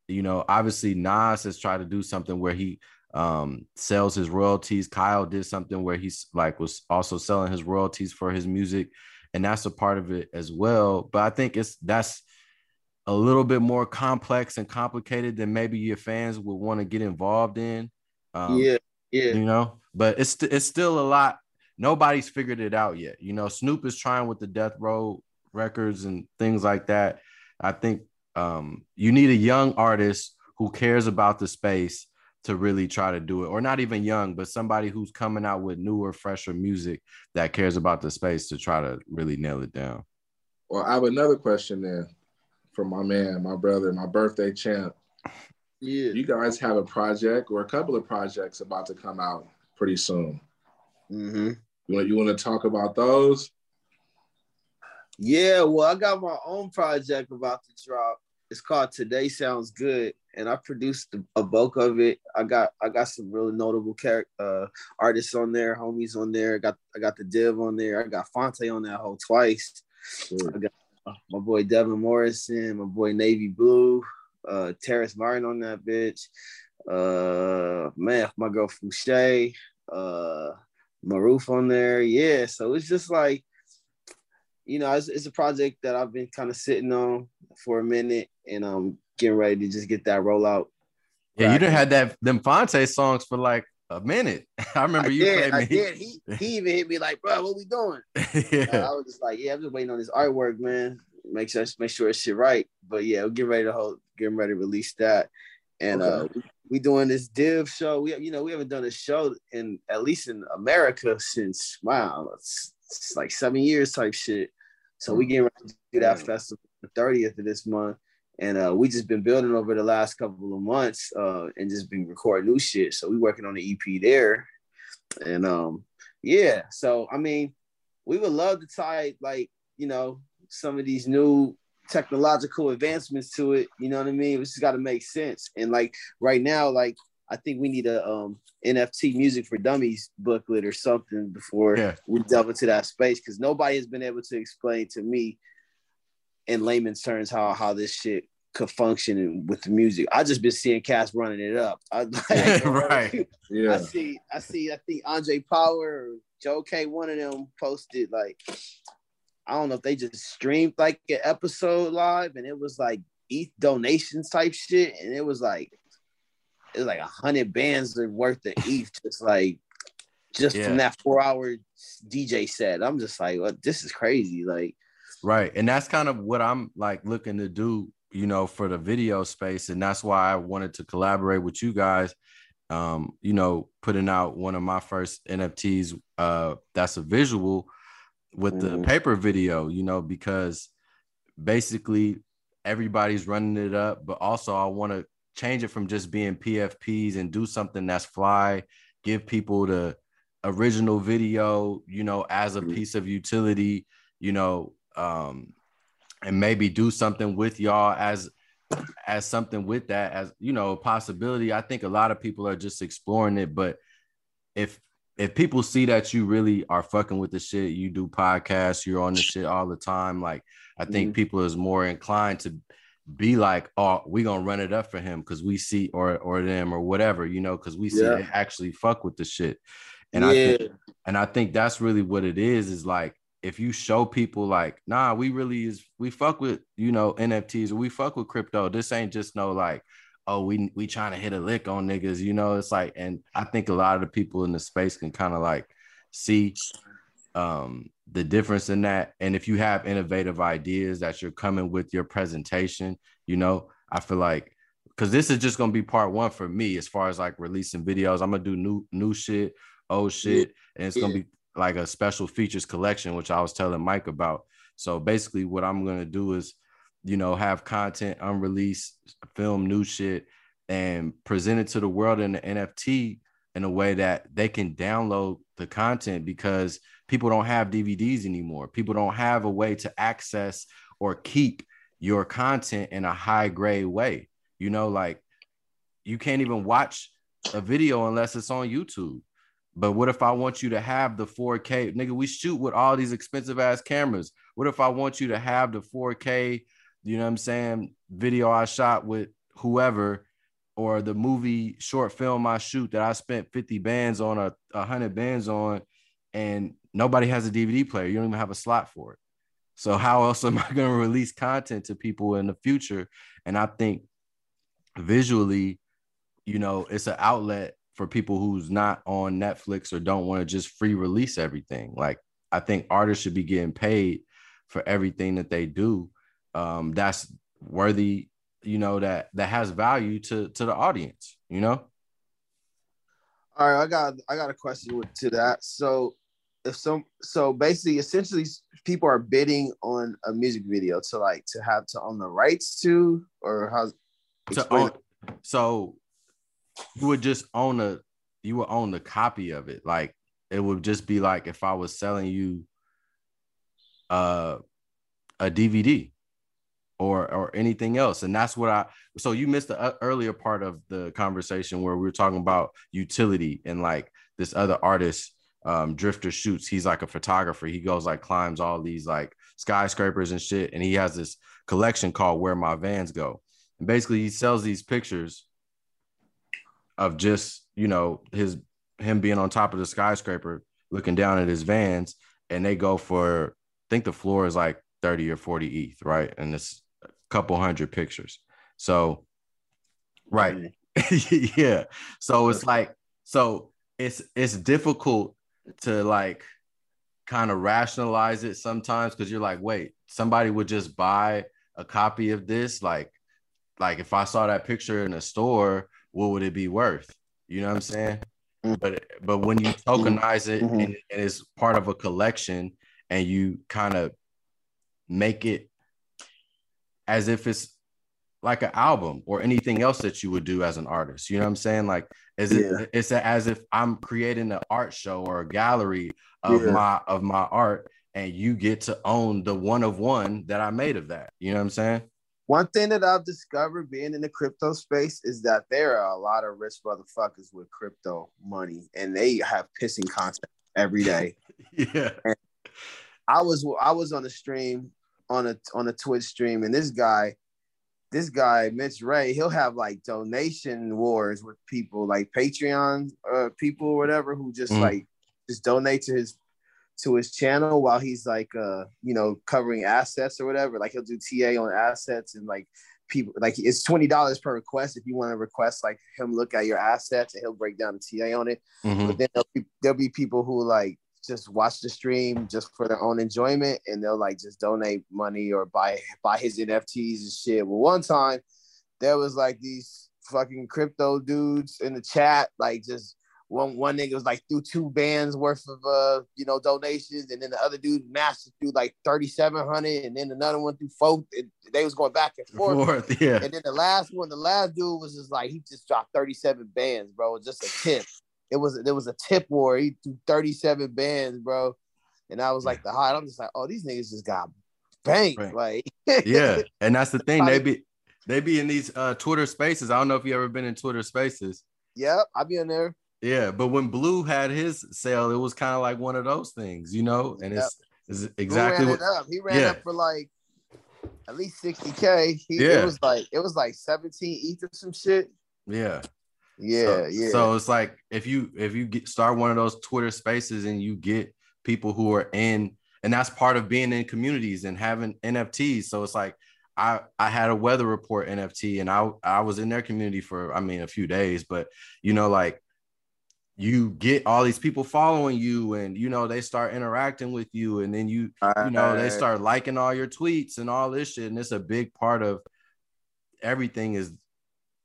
You know, obviously Nas has tried to do something where he um sells his royalties. Kyle did something where he's like was also selling his royalties for his music, and that's a part of it as well. But I think it's that's a little bit more complex and complicated than maybe your fans would want to get involved in. Um, yeah, yeah. You know, but it's it's still a lot nobody's figured it out yet. You know, Snoop is trying with the Death Row records and things like that. I think um, you need a young artist who cares about the space to really try to do it, or not even young, but somebody who's coming out with newer, fresher music that cares about the space to try to really nail it down. Well, I have another question then from my man, my brother, my birthday champ. Yeah. You guys have a project or a couple of projects about to come out pretty soon. Mm-hmm. You want you want to talk about those? Yeah, well, I got my own project about to drop. It's called Today Sounds Good, and I produced a bulk of it. I got I got some really notable character uh, artists on there, homies on there. I got I got the Div on there. I got Phonte on that whole twice. Sure. I got my boy Devin Morrison, my boy Navy Blue, uh, Terrace Martin on that bitch. Uh, man, my girl Fousheé, uh, Maruf on there. Yeah, so it's just like, you know, it's, it's a project that I've been kind of sitting on for a minute, and I'm um, getting ready to just get that rollout. Yeah, you done had that them Phonte songs for like a minute. I remember I you did, played me. I did. He, he even hit me like, bro, what we doing? yeah. Uh, I was just like, yeah, I'm just waiting on this artwork, man. Make sure make sure it's shit right. But yeah, we're getting ready to hold, getting ready to release that. And okay. uh we doing this div show. We you know we haven't done a show in at least in America since wow, it's like seven years type shit. So we getting ready to do that festival the 30th of this month. And uh, we just been building over the last couple of months uh, and just been recording new shit. So we working on the EP there. And um, yeah, so I mean, we would love to tie like, you know, some of these new technological advancements to it. You know what I mean? It's just got to make sense. And like right now, like I think we need a um, NFT music for dummies booklet or something before yeah. we delve into that space because nobody has been able to explain to me in layman's terms how how this shit could function with the music. I just been seeing cats running it up. I, like, right. Yeah. I see. I see. I think Andre Power or Joe K. One of them posted like I don't know if they just streamed like an episode live and it was like ETH donations type shit. And it was like, it was like a hundred bands worth of ETH, just like, just yeah. from that four hour DJ set. I'm just like, well, this is crazy. Like, right. And that's kind of what I'm like looking to do, you know, for the video space. And that's why I wanted to collaborate with you guys. Um, you know, putting out one of my first NFTs uh that's a visual with the mm-hmm. paper video, you know, because basically everybody's running it up, but also I want to change it from just being PFPs and do something that's fly, give people the original video, you know, as a mm-hmm. piece of utility, you know, um, and maybe do something with y'all as as something with that as you know a possibility. I think a lot of people are just exploring it, but if if people see that you really are fucking with the shit, you do podcasts, you're on the shit all the time. Like I think mm-hmm. people is more inclined to be like, oh, we gonna run it up for him because we see or or them or whatever, you know, because we see yeah. they actually fuck with the shit. And yeah. I think and I think that's really what it is, is like if you show people like, nah, we really is we fuck with, you know, NFTs or we fuck with crypto. This ain't just no like, oh, we we trying to hit a lick on niggas, you know. It's like, and I think a lot of the people in the space can kind of like see um the difference in that. And if you have innovative ideas that you're coming with your presentation, you know, I feel like because this is just gonna be part one for me as far as like releasing videos. I'm gonna do new new shit, old shit, and it's gonna be like a special features collection, which I was telling Mike about. So basically, what I'm gonna do is, you know, have content unreleased, film new shit, and present it to the world in the NFT in a way that they can download the content because people don't have DVDs anymore. People don't have a way to access or keep your content in a high grade way. You know, like you can't even watch a video unless it's on YouTube. But what if I want you to have the 4K? Nigga, we shoot with all these expensive ass cameras. What if I want you to have the 4K, you know what I'm saying, video I shot with whoever or the movie short film I shoot that I spent 50 bands on or 100 bands on and nobody has a DVD player. You don't even have a slot for it. So how else am I going to release content to people in the future? And I think visually, you know, it's an outlet for people who's not on Netflix or don't want to just free release everything. Like I think artists should be getting paid for everything that they do. Um, that's worthy you know that that has value to to the audience you know all right i got i got a question to that so if some so basically essentially people are bidding on a music video to like to have to own the rights to or how to own, so you would just own a you would own the copy of it. Like it would just be like if i was selling you uh a dvd or or anything else. And that's what i so you missed the uh, earlier part of the conversation where we were talking about utility and like this other artist um drifter shoots he's like a photographer he goes like climbs all these like skyscrapers and shit and he has this collection called where my vans go and basically he sells these pictures of just you know his him being on top of the skyscraper looking down at his vans and they go for i think the floor is like 30 or 40 ETH, right? And it's a couple hundred pictures. So, right. yeah. So it's like, so it's it's difficult to like kind of rationalize it sometimes because you're like, wait, somebody would just buy a copy of this. Like, like if I saw that picture in a store, what would it be worth? You know what I'm saying? Mm-hmm. But but when you tokenize it mm-hmm. and, and it's part of a collection and you kind of make it as if it's like an album or anything else that you would do as an artist. You know what I'm saying? Like, is yeah. it it's as if I'm creating an art show or a gallery of yeah. my of my art, and you get to own the one of one that I made of that. You know what I'm saying? One thing that I've discovered being in the crypto space is that there are a lot of rich motherfuckers with crypto money, and they have pissing content every day. yeah. And I was I was on a stream on a on a Twitch stream, and this guy, this guy Mitch Ray, he'll have like donation wars with people, like Patreon uh, people or whatever, who just mm. like just donate to his to his channel while he's like uh you know covering assets or whatever. Like he'll do TA on assets and like people like it's twenty dollars per request if you want to request like him look at your assets and he'll break down the TA on it. Mm-hmm. But then there'll be, there'll be people who like just watch the stream just for their own enjoyment and they'll like just donate money or buy buy his NFTs and shit. Well, one time there was like these fucking crypto dudes in the chat, like just one one nigga was like through two bands worth of uh you know donations, and then the other dude mastered through like thirty seven hundred, and then another one through four. They was going back and forth. forth. Yeah. And then the last one, the last dude was just like he just dropped thirty seven bands, bro, just a tip it was there was a tip war. He threw 37 bands, bro. And I was like the high. I'm just like, oh, these niggas just got banked. Right. Like yeah. And that's the thing. They be they be in these uh Twitter spaces. I don't know if you ever been in Twitter spaces. Yep, I be in there. Yeah, but when Blue had his sale, it was kind of like one of those things, you know, and it's, yep. it's exactly what up. he ran yeah. up for like at least 60k. He, yeah. it was like it was like 17 ETH or some shit. Yeah. Yeah, so, yeah. So it's like if you if you get start one of those Twitter spaces and you get people who are in, and that's part of being in communities and having NFTs. So it's like I I had a weather report NFT and I I was in their community for I mean a few days, but you know like you get all these people following you and you know they start interacting with you and then you you know they start liking all your tweets and all this shit and it's a big part of everything is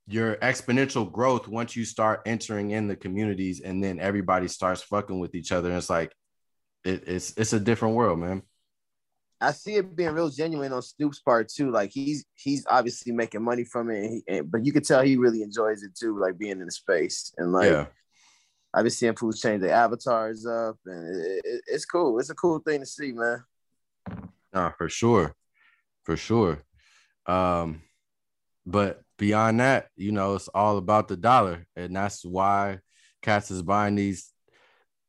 your exponential growth once you start entering in the communities and then everybody starts fucking with each other. And it's like it, it's it's a different world, man. I see it being real genuine on Snoop's part too. Like he's he's obviously making money from it, and he, and, but you can tell he really enjoys it too, like being in the space and like. Yeah. I've been seeing people change their avatars up, and it, it, it's cool. It's a cool thing to see, man. Nah, for sure, for sure. Um, but beyond that, you know, it's all about the dollar, and that's why cats is buying these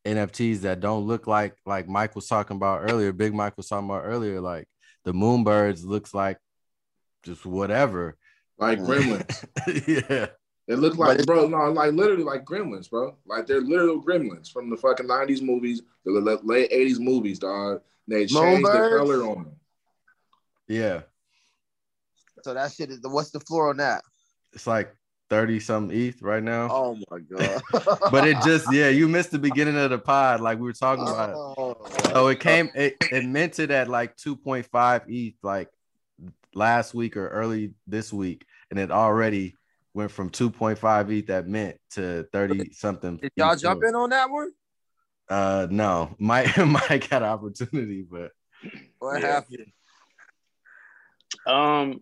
NFTs that don't look like like Mike was talking about earlier. Big Mike was talking about earlier. Like the Moonbirds looks like just whatever, like Gremlins. yeah, they look like bro, no, like literally like Gremlins, bro. Like they're literal Gremlins from the fucking nineties movies, the late eighties movies, dog. They changed the color on them. Yeah. So that shit is what's the floor on that? It's like 30 something ETH right now. Oh my god. but it just yeah, you missed the beginning of the pod like we were talking about. Oh, so it came it, it minted at like 2.5 ETH like last week or early this week and it already went from 2.5 ETH that mint to 30 something. Did y'all ETH jump in on that one? Uh no. Mike Mike had opportunity, but what yeah. happened? Um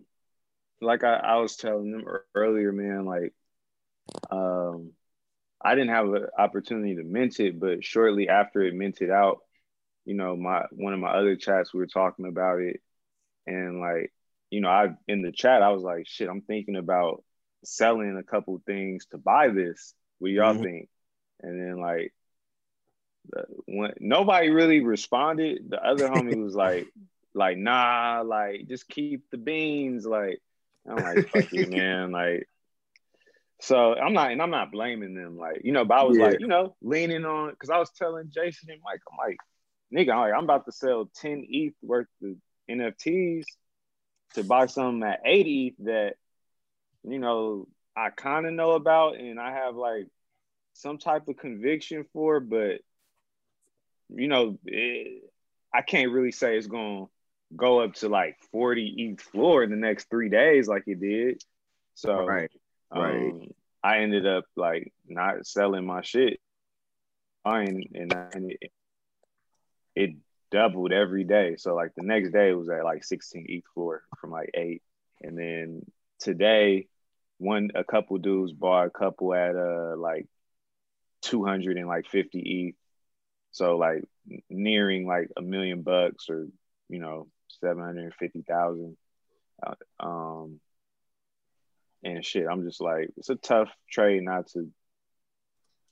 like I, I was telling them earlier, man, like um I didn't have an opportunity to mint it, but shortly after it minted out, you know, my one of my other chats we were talking about it, and like, you know, I in the chat I was like, shit, I'm thinking about selling a couple things to buy this. What y'all mm-hmm. think? And then like, when nobody really responded, the other homie was like, like nah, like just keep the beans, like I'm like, fuck you, man. Like, so I'm not, and I'm not blaming them. Like, you know, but I was yeah. like, you know, leaning on, because I was telling Jason and Mike, I'm like, nigga, I'm, like, I'm about to sell 10 ETH worth of NFTs to buy some at 80 that, you know, I kind of know about and I have like some type of conviction for, but, you know, it, I can't really say it's going to go up to like 40 ETH floor in the next three days like it did. So right, right. Um, I ended up like not selling my shit. and, and it, it doubled every day. So like the next day it was at like 16 ETH floor from like eight. And then today, one a couple dudes bought a couple at uh like 200 and like 50 ETH. So like nearing like a million bucks or you know seven hundred fifty thousand. Uh, um, and shit, I'm just like, it's a tough trade not to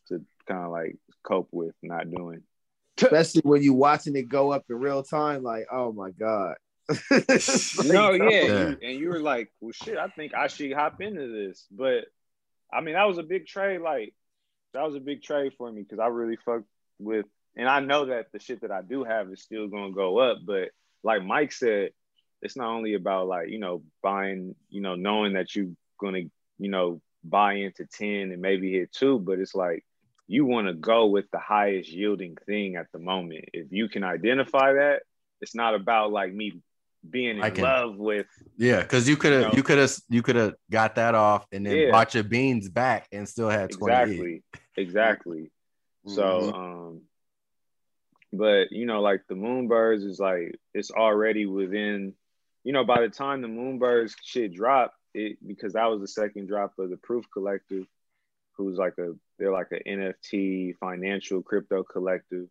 to kind of like cope with not doing. Especially when you watching it go up in real time, like, oh my god. no, yeah, yeah. and you were like, well, shit, I think I should hop into this. But I mean, that was a big trade. Like, that was a big trade for me because I really fucked with, and I know that the shit that I do have is still gonna go up, but like Mike said, it's not only about like, you know, buying, you know, knowing that you're gonna, you know, buy into 10 and maybe hit two, but it's like you want to go with the highest yielding thing at the moment. If you can identify that, it's not about like me being in can, love with yeah because you could have you could have you could have got that off and then yeah. bought your beans back and still had 20 exactly exactly mm-hmm. so um but you know, like the Moonbirds is like it's already within, you know, by the time the Moonbirds shit dropped, it because that was the second drop of the Proof Collective, who's like a they're like an NFT financial crypto collective.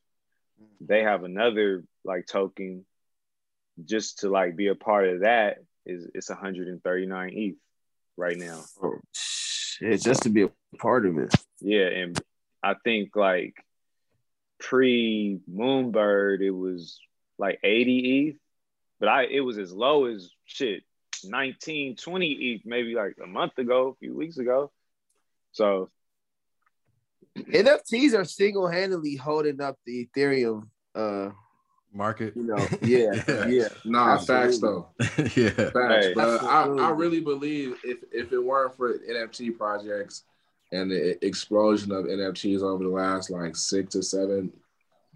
Mm-hmm. They have another like token just to like be a part of that is it's 139 ETH right now. Oh, shit, just to be a part of it. Yeah, and I think like pre Moonbird, it was like 80 ETH, but I it was as low as shit 19, 20 ETH maybe like a month ago, a few weeks ago. So NFTs are single handedly holding up the Ethereum uh market. You know, yeah, yeah. yeah. Nah, Absolutely. facts though. yeah, facts. Hey, but I, I really believe if if it weren't for NFT projects, and the explosion of NFTs over the last like six to seven,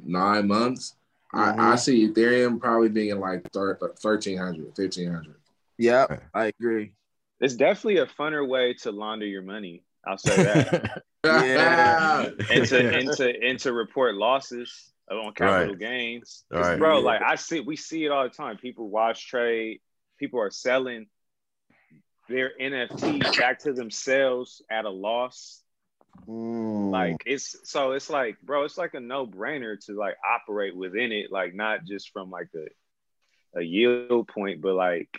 nine months, mm-hmm. I, I, see Ethereum probably being like 1300, 1500. Yeah, I agree. it's definitely a funner way to launder your money. I'll say that. yeah, and to and to and to report losses on capital right. gains. Right. Bro, yeah. like I see, we see it all the time. People watch trade. People are selling their NFT back to themselves at a loss. Mm. Like it's so it's like, bro, it's like a no brainer to like operate within it, like not just from like a a yield point, but like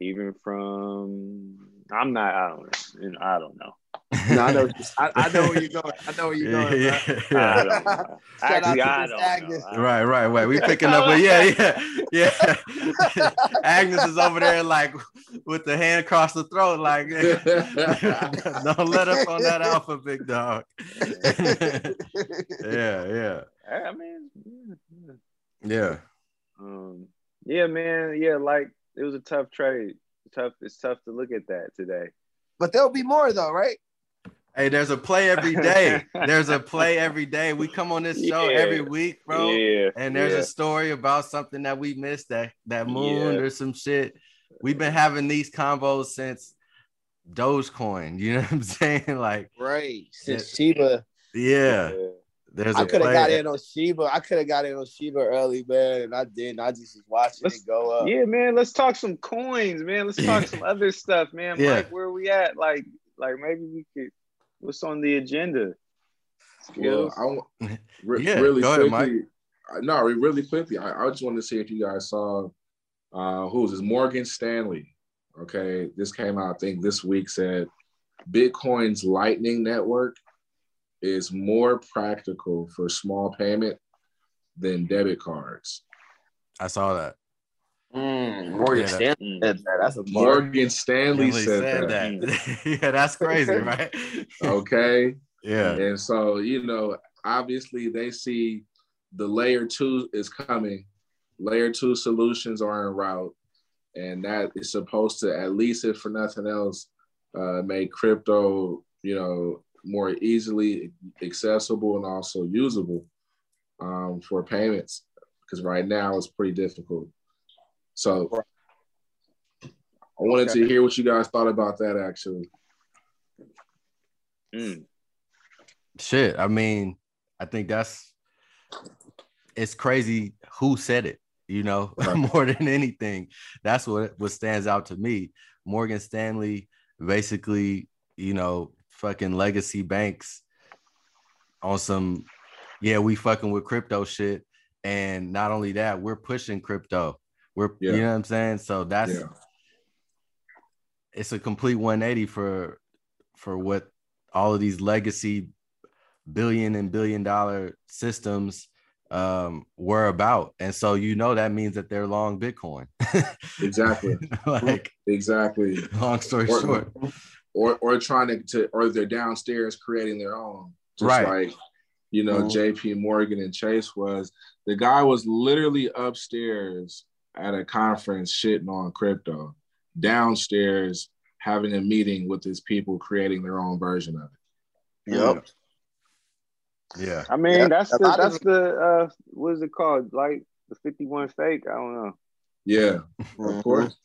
even from I'm not I don't you know, I don't know. no, I know. I, I, know where you're going. I know where you're going. Yeah, yeah, yeah. I don't know. Actually, I don't Agnes. know. Right, right, right. We picking up, but yeah, yeah, yeah. Agnes is over there like with the hand across the throat, like don't let up on that alpha, big dog. yeah, yeah. I mean, yeah. Um, yeah, man. Yeah, like it was a tough trade. Tough. It's tough to look at that today. But there'll be more though, right? Hey, there's a play every day. there's a play every day. We come on this show yeah. every week, bro. Yeah. And there's yeah. a story about something that we missed that that moon or some shit. We've been having these combos since Dogecoin. You know what I'm saying? Like right since Shiba. Yeah. There's I could have got in on Shiba. I could have got in on Shiba early, man, and I didn't. I just was watching let's, it go up. Yeah, man. Let's talk some coins, man. Let's talk some other stuff, man. Yeah. Mike, where are we at? Like, like maybe we could. What's on the agenda? Skills. Well, I re- yeah, really quickly. Ahead, no, really quickly. I, I just wanted to see if you guys saw uh who was this Morgan Stanley. Okay, this came out. I think this week said Bitcoin's Lightning Network is more practical for small payment than debit cards. I saw that. Mm, Morgan yeah, Stanley said that. That's a Morgan Stanley said, said, that. that. yeah, that's crazy, right? okay. Yeah. And so, you know, obviously they see the layer two is coming. Layer two solutions are en route. And that is supposed to, at least if for nothing else, uh, make crypto, you know, more easily accessible and also usable um, for payments because right now it's pretty difficult. So I wanted okay. to hear what you guys thought about that actually. Mm. Shit, I mean, I think that's it's crazy who said it, you know, more than anything. That's what what stands out to me. Morgan Stanley basically, you know, fucking legacy banks on some, yeah, we fucking with crypto shit. And not only that, we're pushing crypto. We're, yeah. you know what I'm saying? So that's, yeah. it's a complete 180 for, for what all of these legacy billion and billion dollar systems um were about and so you know that means that they're long bitcoin exactly like exactly long story short or or trying to, to or they're downstairs creating their own. Just right. like you know, mm-hmm. JP Morgan and Chase was. The guy was literally upstairs at a conference shitting on crypto, downstairs having a meeting with his people creating their own version of it. Yep. Yeah. I mean, that's the that's the uh what is it called? Like the 51 fake? I don't know. Yeah, of course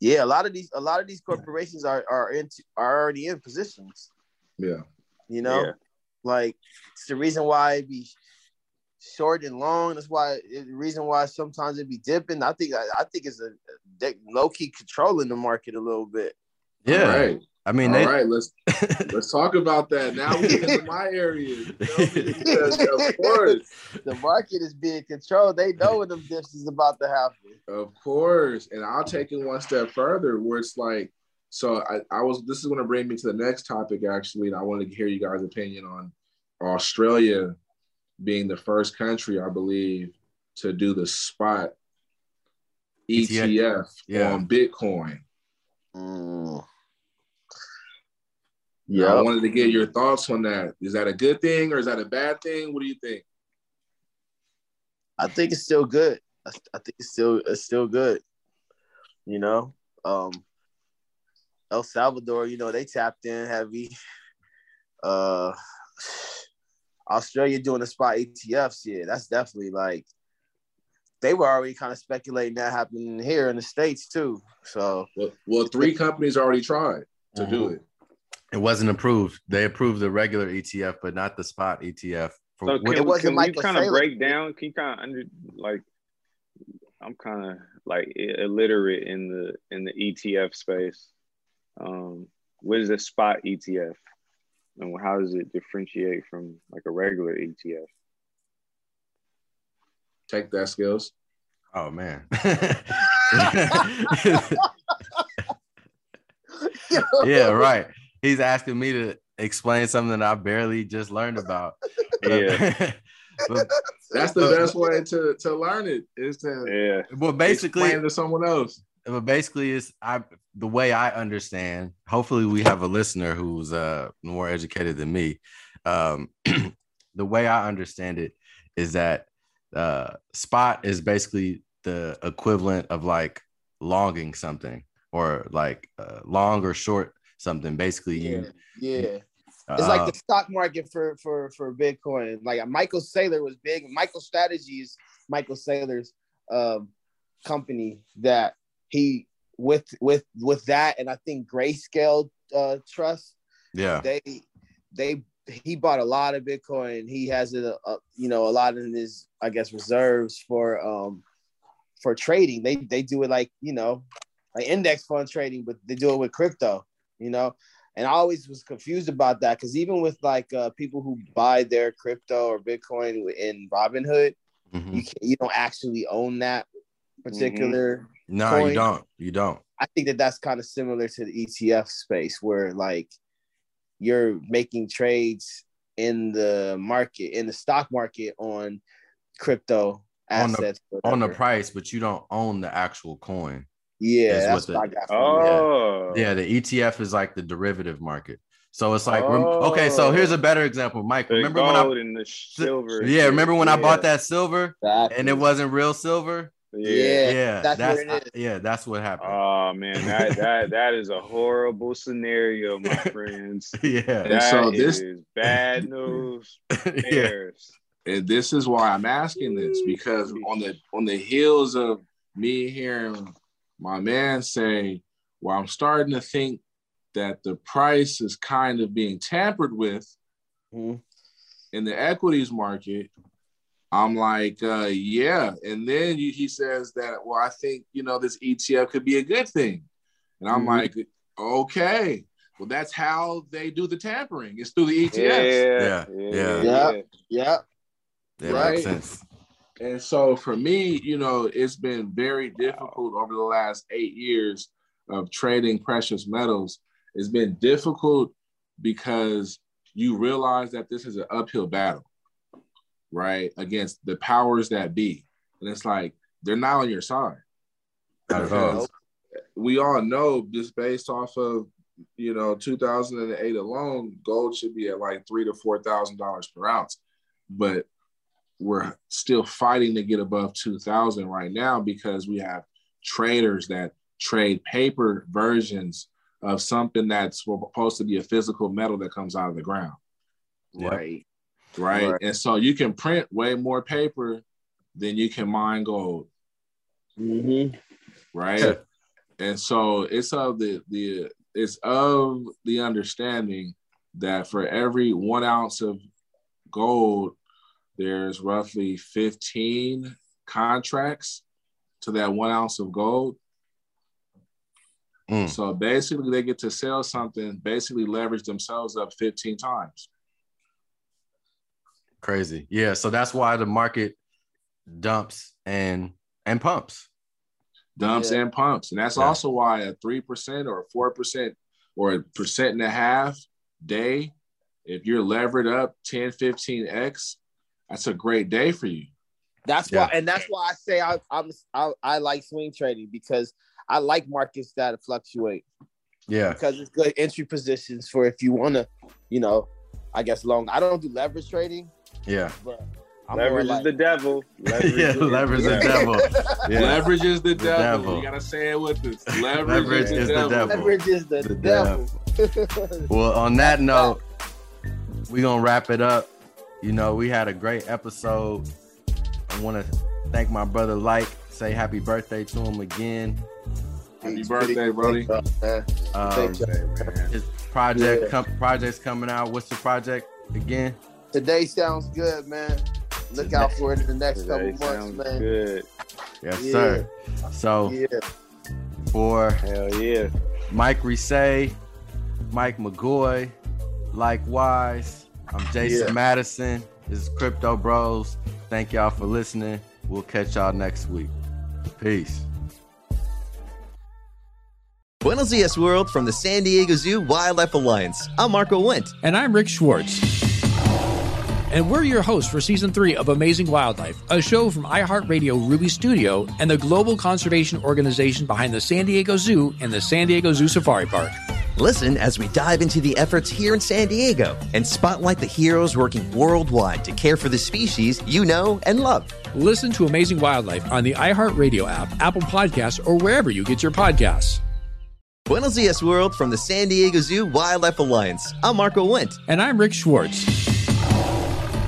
yeah, a lot of these a lot of these corporations are are into are already in positions. Yeah. You know, yeah. like it's the reason why it be short and long. That's why the reason why sometimes it be dipping. I think I, I think it's a, a low key controlling the market a little bit. Yeah. Right. I mean, all they... right, let's let's talk about that. Now we get into my area. You know? because, of course, the market is being controlled. They know what the dips is about to happen. Of course, and I'll take it one step further, where it's like, so I, I was. This is going to bring me to the next topic, actually, and I wanted to hear you guys' opinion on Australia being the first country, I believe, to do the spot ETF, yeah. on Bitcoin. Mm. Yeah, I wanted to get your thoughts on that. Is that a good thing or is that a bad thing? What do you think? I think it's still good. I, I think it's still it's still good. You know, um, El Salvador, you know, they tapped in heavy. Uh, Australia doing the spot ETFs, yeah, that's definitely like they were already kind of speculating that happening here in the states too. So well, well three companies already tried to mm-hmm. do it. It wasn't approved. They approved the regular ETF, but not the spot ETF. For, so can, it wasn't can you kind of break down? Can you kind of under like? I'm kind of like illiterate in the in the ETF space. Um, what is a spot ETF, and how does it differentiate from like a regular ETF? Take that skills. Oh man. yeah, right. He's asking me to explain something that I barely just learned about. Yeah. but, That's the but, best way to, to learn it is to yeah. Well, basically explain to someone else. But basically, it's I the way I understand. Hopefully, we have a listener who's uh more educated than me. Um, the way I understand it is that uh, spot is basically the equivalent of like longing something or like uh, long or short something. Basically, yeah. you yeah. It's uh, like the stock market for for for Bitcoin. Like Michael Saylor was big. MicroStrategy's, Michael Saylor's um, company that he with with with that, and I think Grayscale uh, Trust. Yeah, they they he bought a lot of Bitcoin. He has it, uh, you know, a lot in his, I guess, reserves for um for trading. They they do it like you know, like index fund trading, but they do it with crypto, you know. And I always was confused about that because even with like uh, people who buy their crypto or Bitcoin in Robinhood, mm-hmm. you you don't actually own that particular. Mm-hmm. No, coin. you don't. You don't. I think that that's kind of similar to the ETF space where like you're making trades in the market in the stock market on crypto assets on the, on the price, but you don't own the actual coin. Yeah, that's what, the, Oh, yeah. yeah. The ETF is like the derivative market. So it's like oh. okay. So oh. here's a better example, Mike. The remember when I the silver? Yeah, remember when yeah. I bought that silver exactly. and it wasn't real silver? Yeah, yeah, that's, that's yeah, that's what happened. Oh man, that that that is a horrible scenario, my friends. yeah, that so this is bad news. yeah. And this is why I'm asking this because on the on the heels of me hearing my man say, "Well, I'm starting to think that the price is kind of being tampered with mm-hmm. in the equities market." I'm like, uh, yeah. And then he says that, well, I think, you know, this ETF could be a good thing. And I'm mm-hmm. like, okay. Well, that's how they do the tampering. It's through the ETFs. Yeah. Yeah. Yeah. Yeah. yeah. That right? makes sense. And so for me, you know, it's been very difficult over the last eight years of trading precious metals. It's been difficult because you realize that this is an uphill battle right, against the powers that be. And it's like they're not on your side. We all know just based off of you know 2008 alone, gold should be at like three to four thousand dollars per ounce, but we're still fighting to get above 2000 right now because we have traders that trade paper versions of something that's supposed to be a physical metal that comes out of the ground. Right right? right? And so you can print way more paper than you can mine gold. Mm-hmm. Right. and so it's of the the it's of the understanding that for every one ounce of gold, there's roughly 15 contracts to that one ounce of gold. Mm. So basically, they get to sell something, basically leverage themselves up 15 times. Crazy. Yeah. So that's why the market dumps and and pumps. Dumps yeah. and pumps. And that's yeah. also why a 3% or a 4% or a percent and a half day, if you're levered up 10, 15x, that's a great day for you. That's yeah. why, and that's why I say I, I'm I, I like swing trading because I like markets that fluctuate. Yeah, because it's good entry positions for if you want to, you know, I guess long. I don't do leverage trading, yeah. leverage like, is the devil. Leverage yeah, leverage is the devil. Yeah. Leverage is the, the devil. devil. You gotta say it with us. Leverage, leverage is, the, devil. devil. Leverage is the, the devil. devil. well, on that note, we're gonna wrap it up. You know, we had a great episode. I want to thank my brother Like. Say happy birthday to him again. Happy birthday, Brody. Um, his project yeah. com- project's coming out. What's the project again? Today sounds good, man. Look Today. out for it in the next Today couple months, man. Good. Yes, yeah. sir. So yeah. for hell yeah, Mike Risay, Mike McGoy, likewise. I'm Jason yeah. Madison. This is Crypto Bros. Thank y'all for listening. We'll catch y'all next week. Peace. Buenos Dias, world, from the San Diego Zoo Wildlife Alliance. I'm Marco Wendt. And I'm Rick Schwartz. And we're your hosts for season three of Amazing Wildlife, a show from iHeartRadio Ruby Studio and the global conservation organization behind the San Diego Zoo and the San Diego Zoo Safari Park. Listen as we dive into the efforts here in San Diego and spotlight the heroes working worldwide to care for the species you know and love. Listen to Amazing Wildlife on the iHeartRadio app, Apple Podcasts, or wherever you get your podcasts. Buenos Dias, world, from the San Diego Zoo Wildlife Alliance. I'm Marco Wendt. And I'm Rick Schwartz.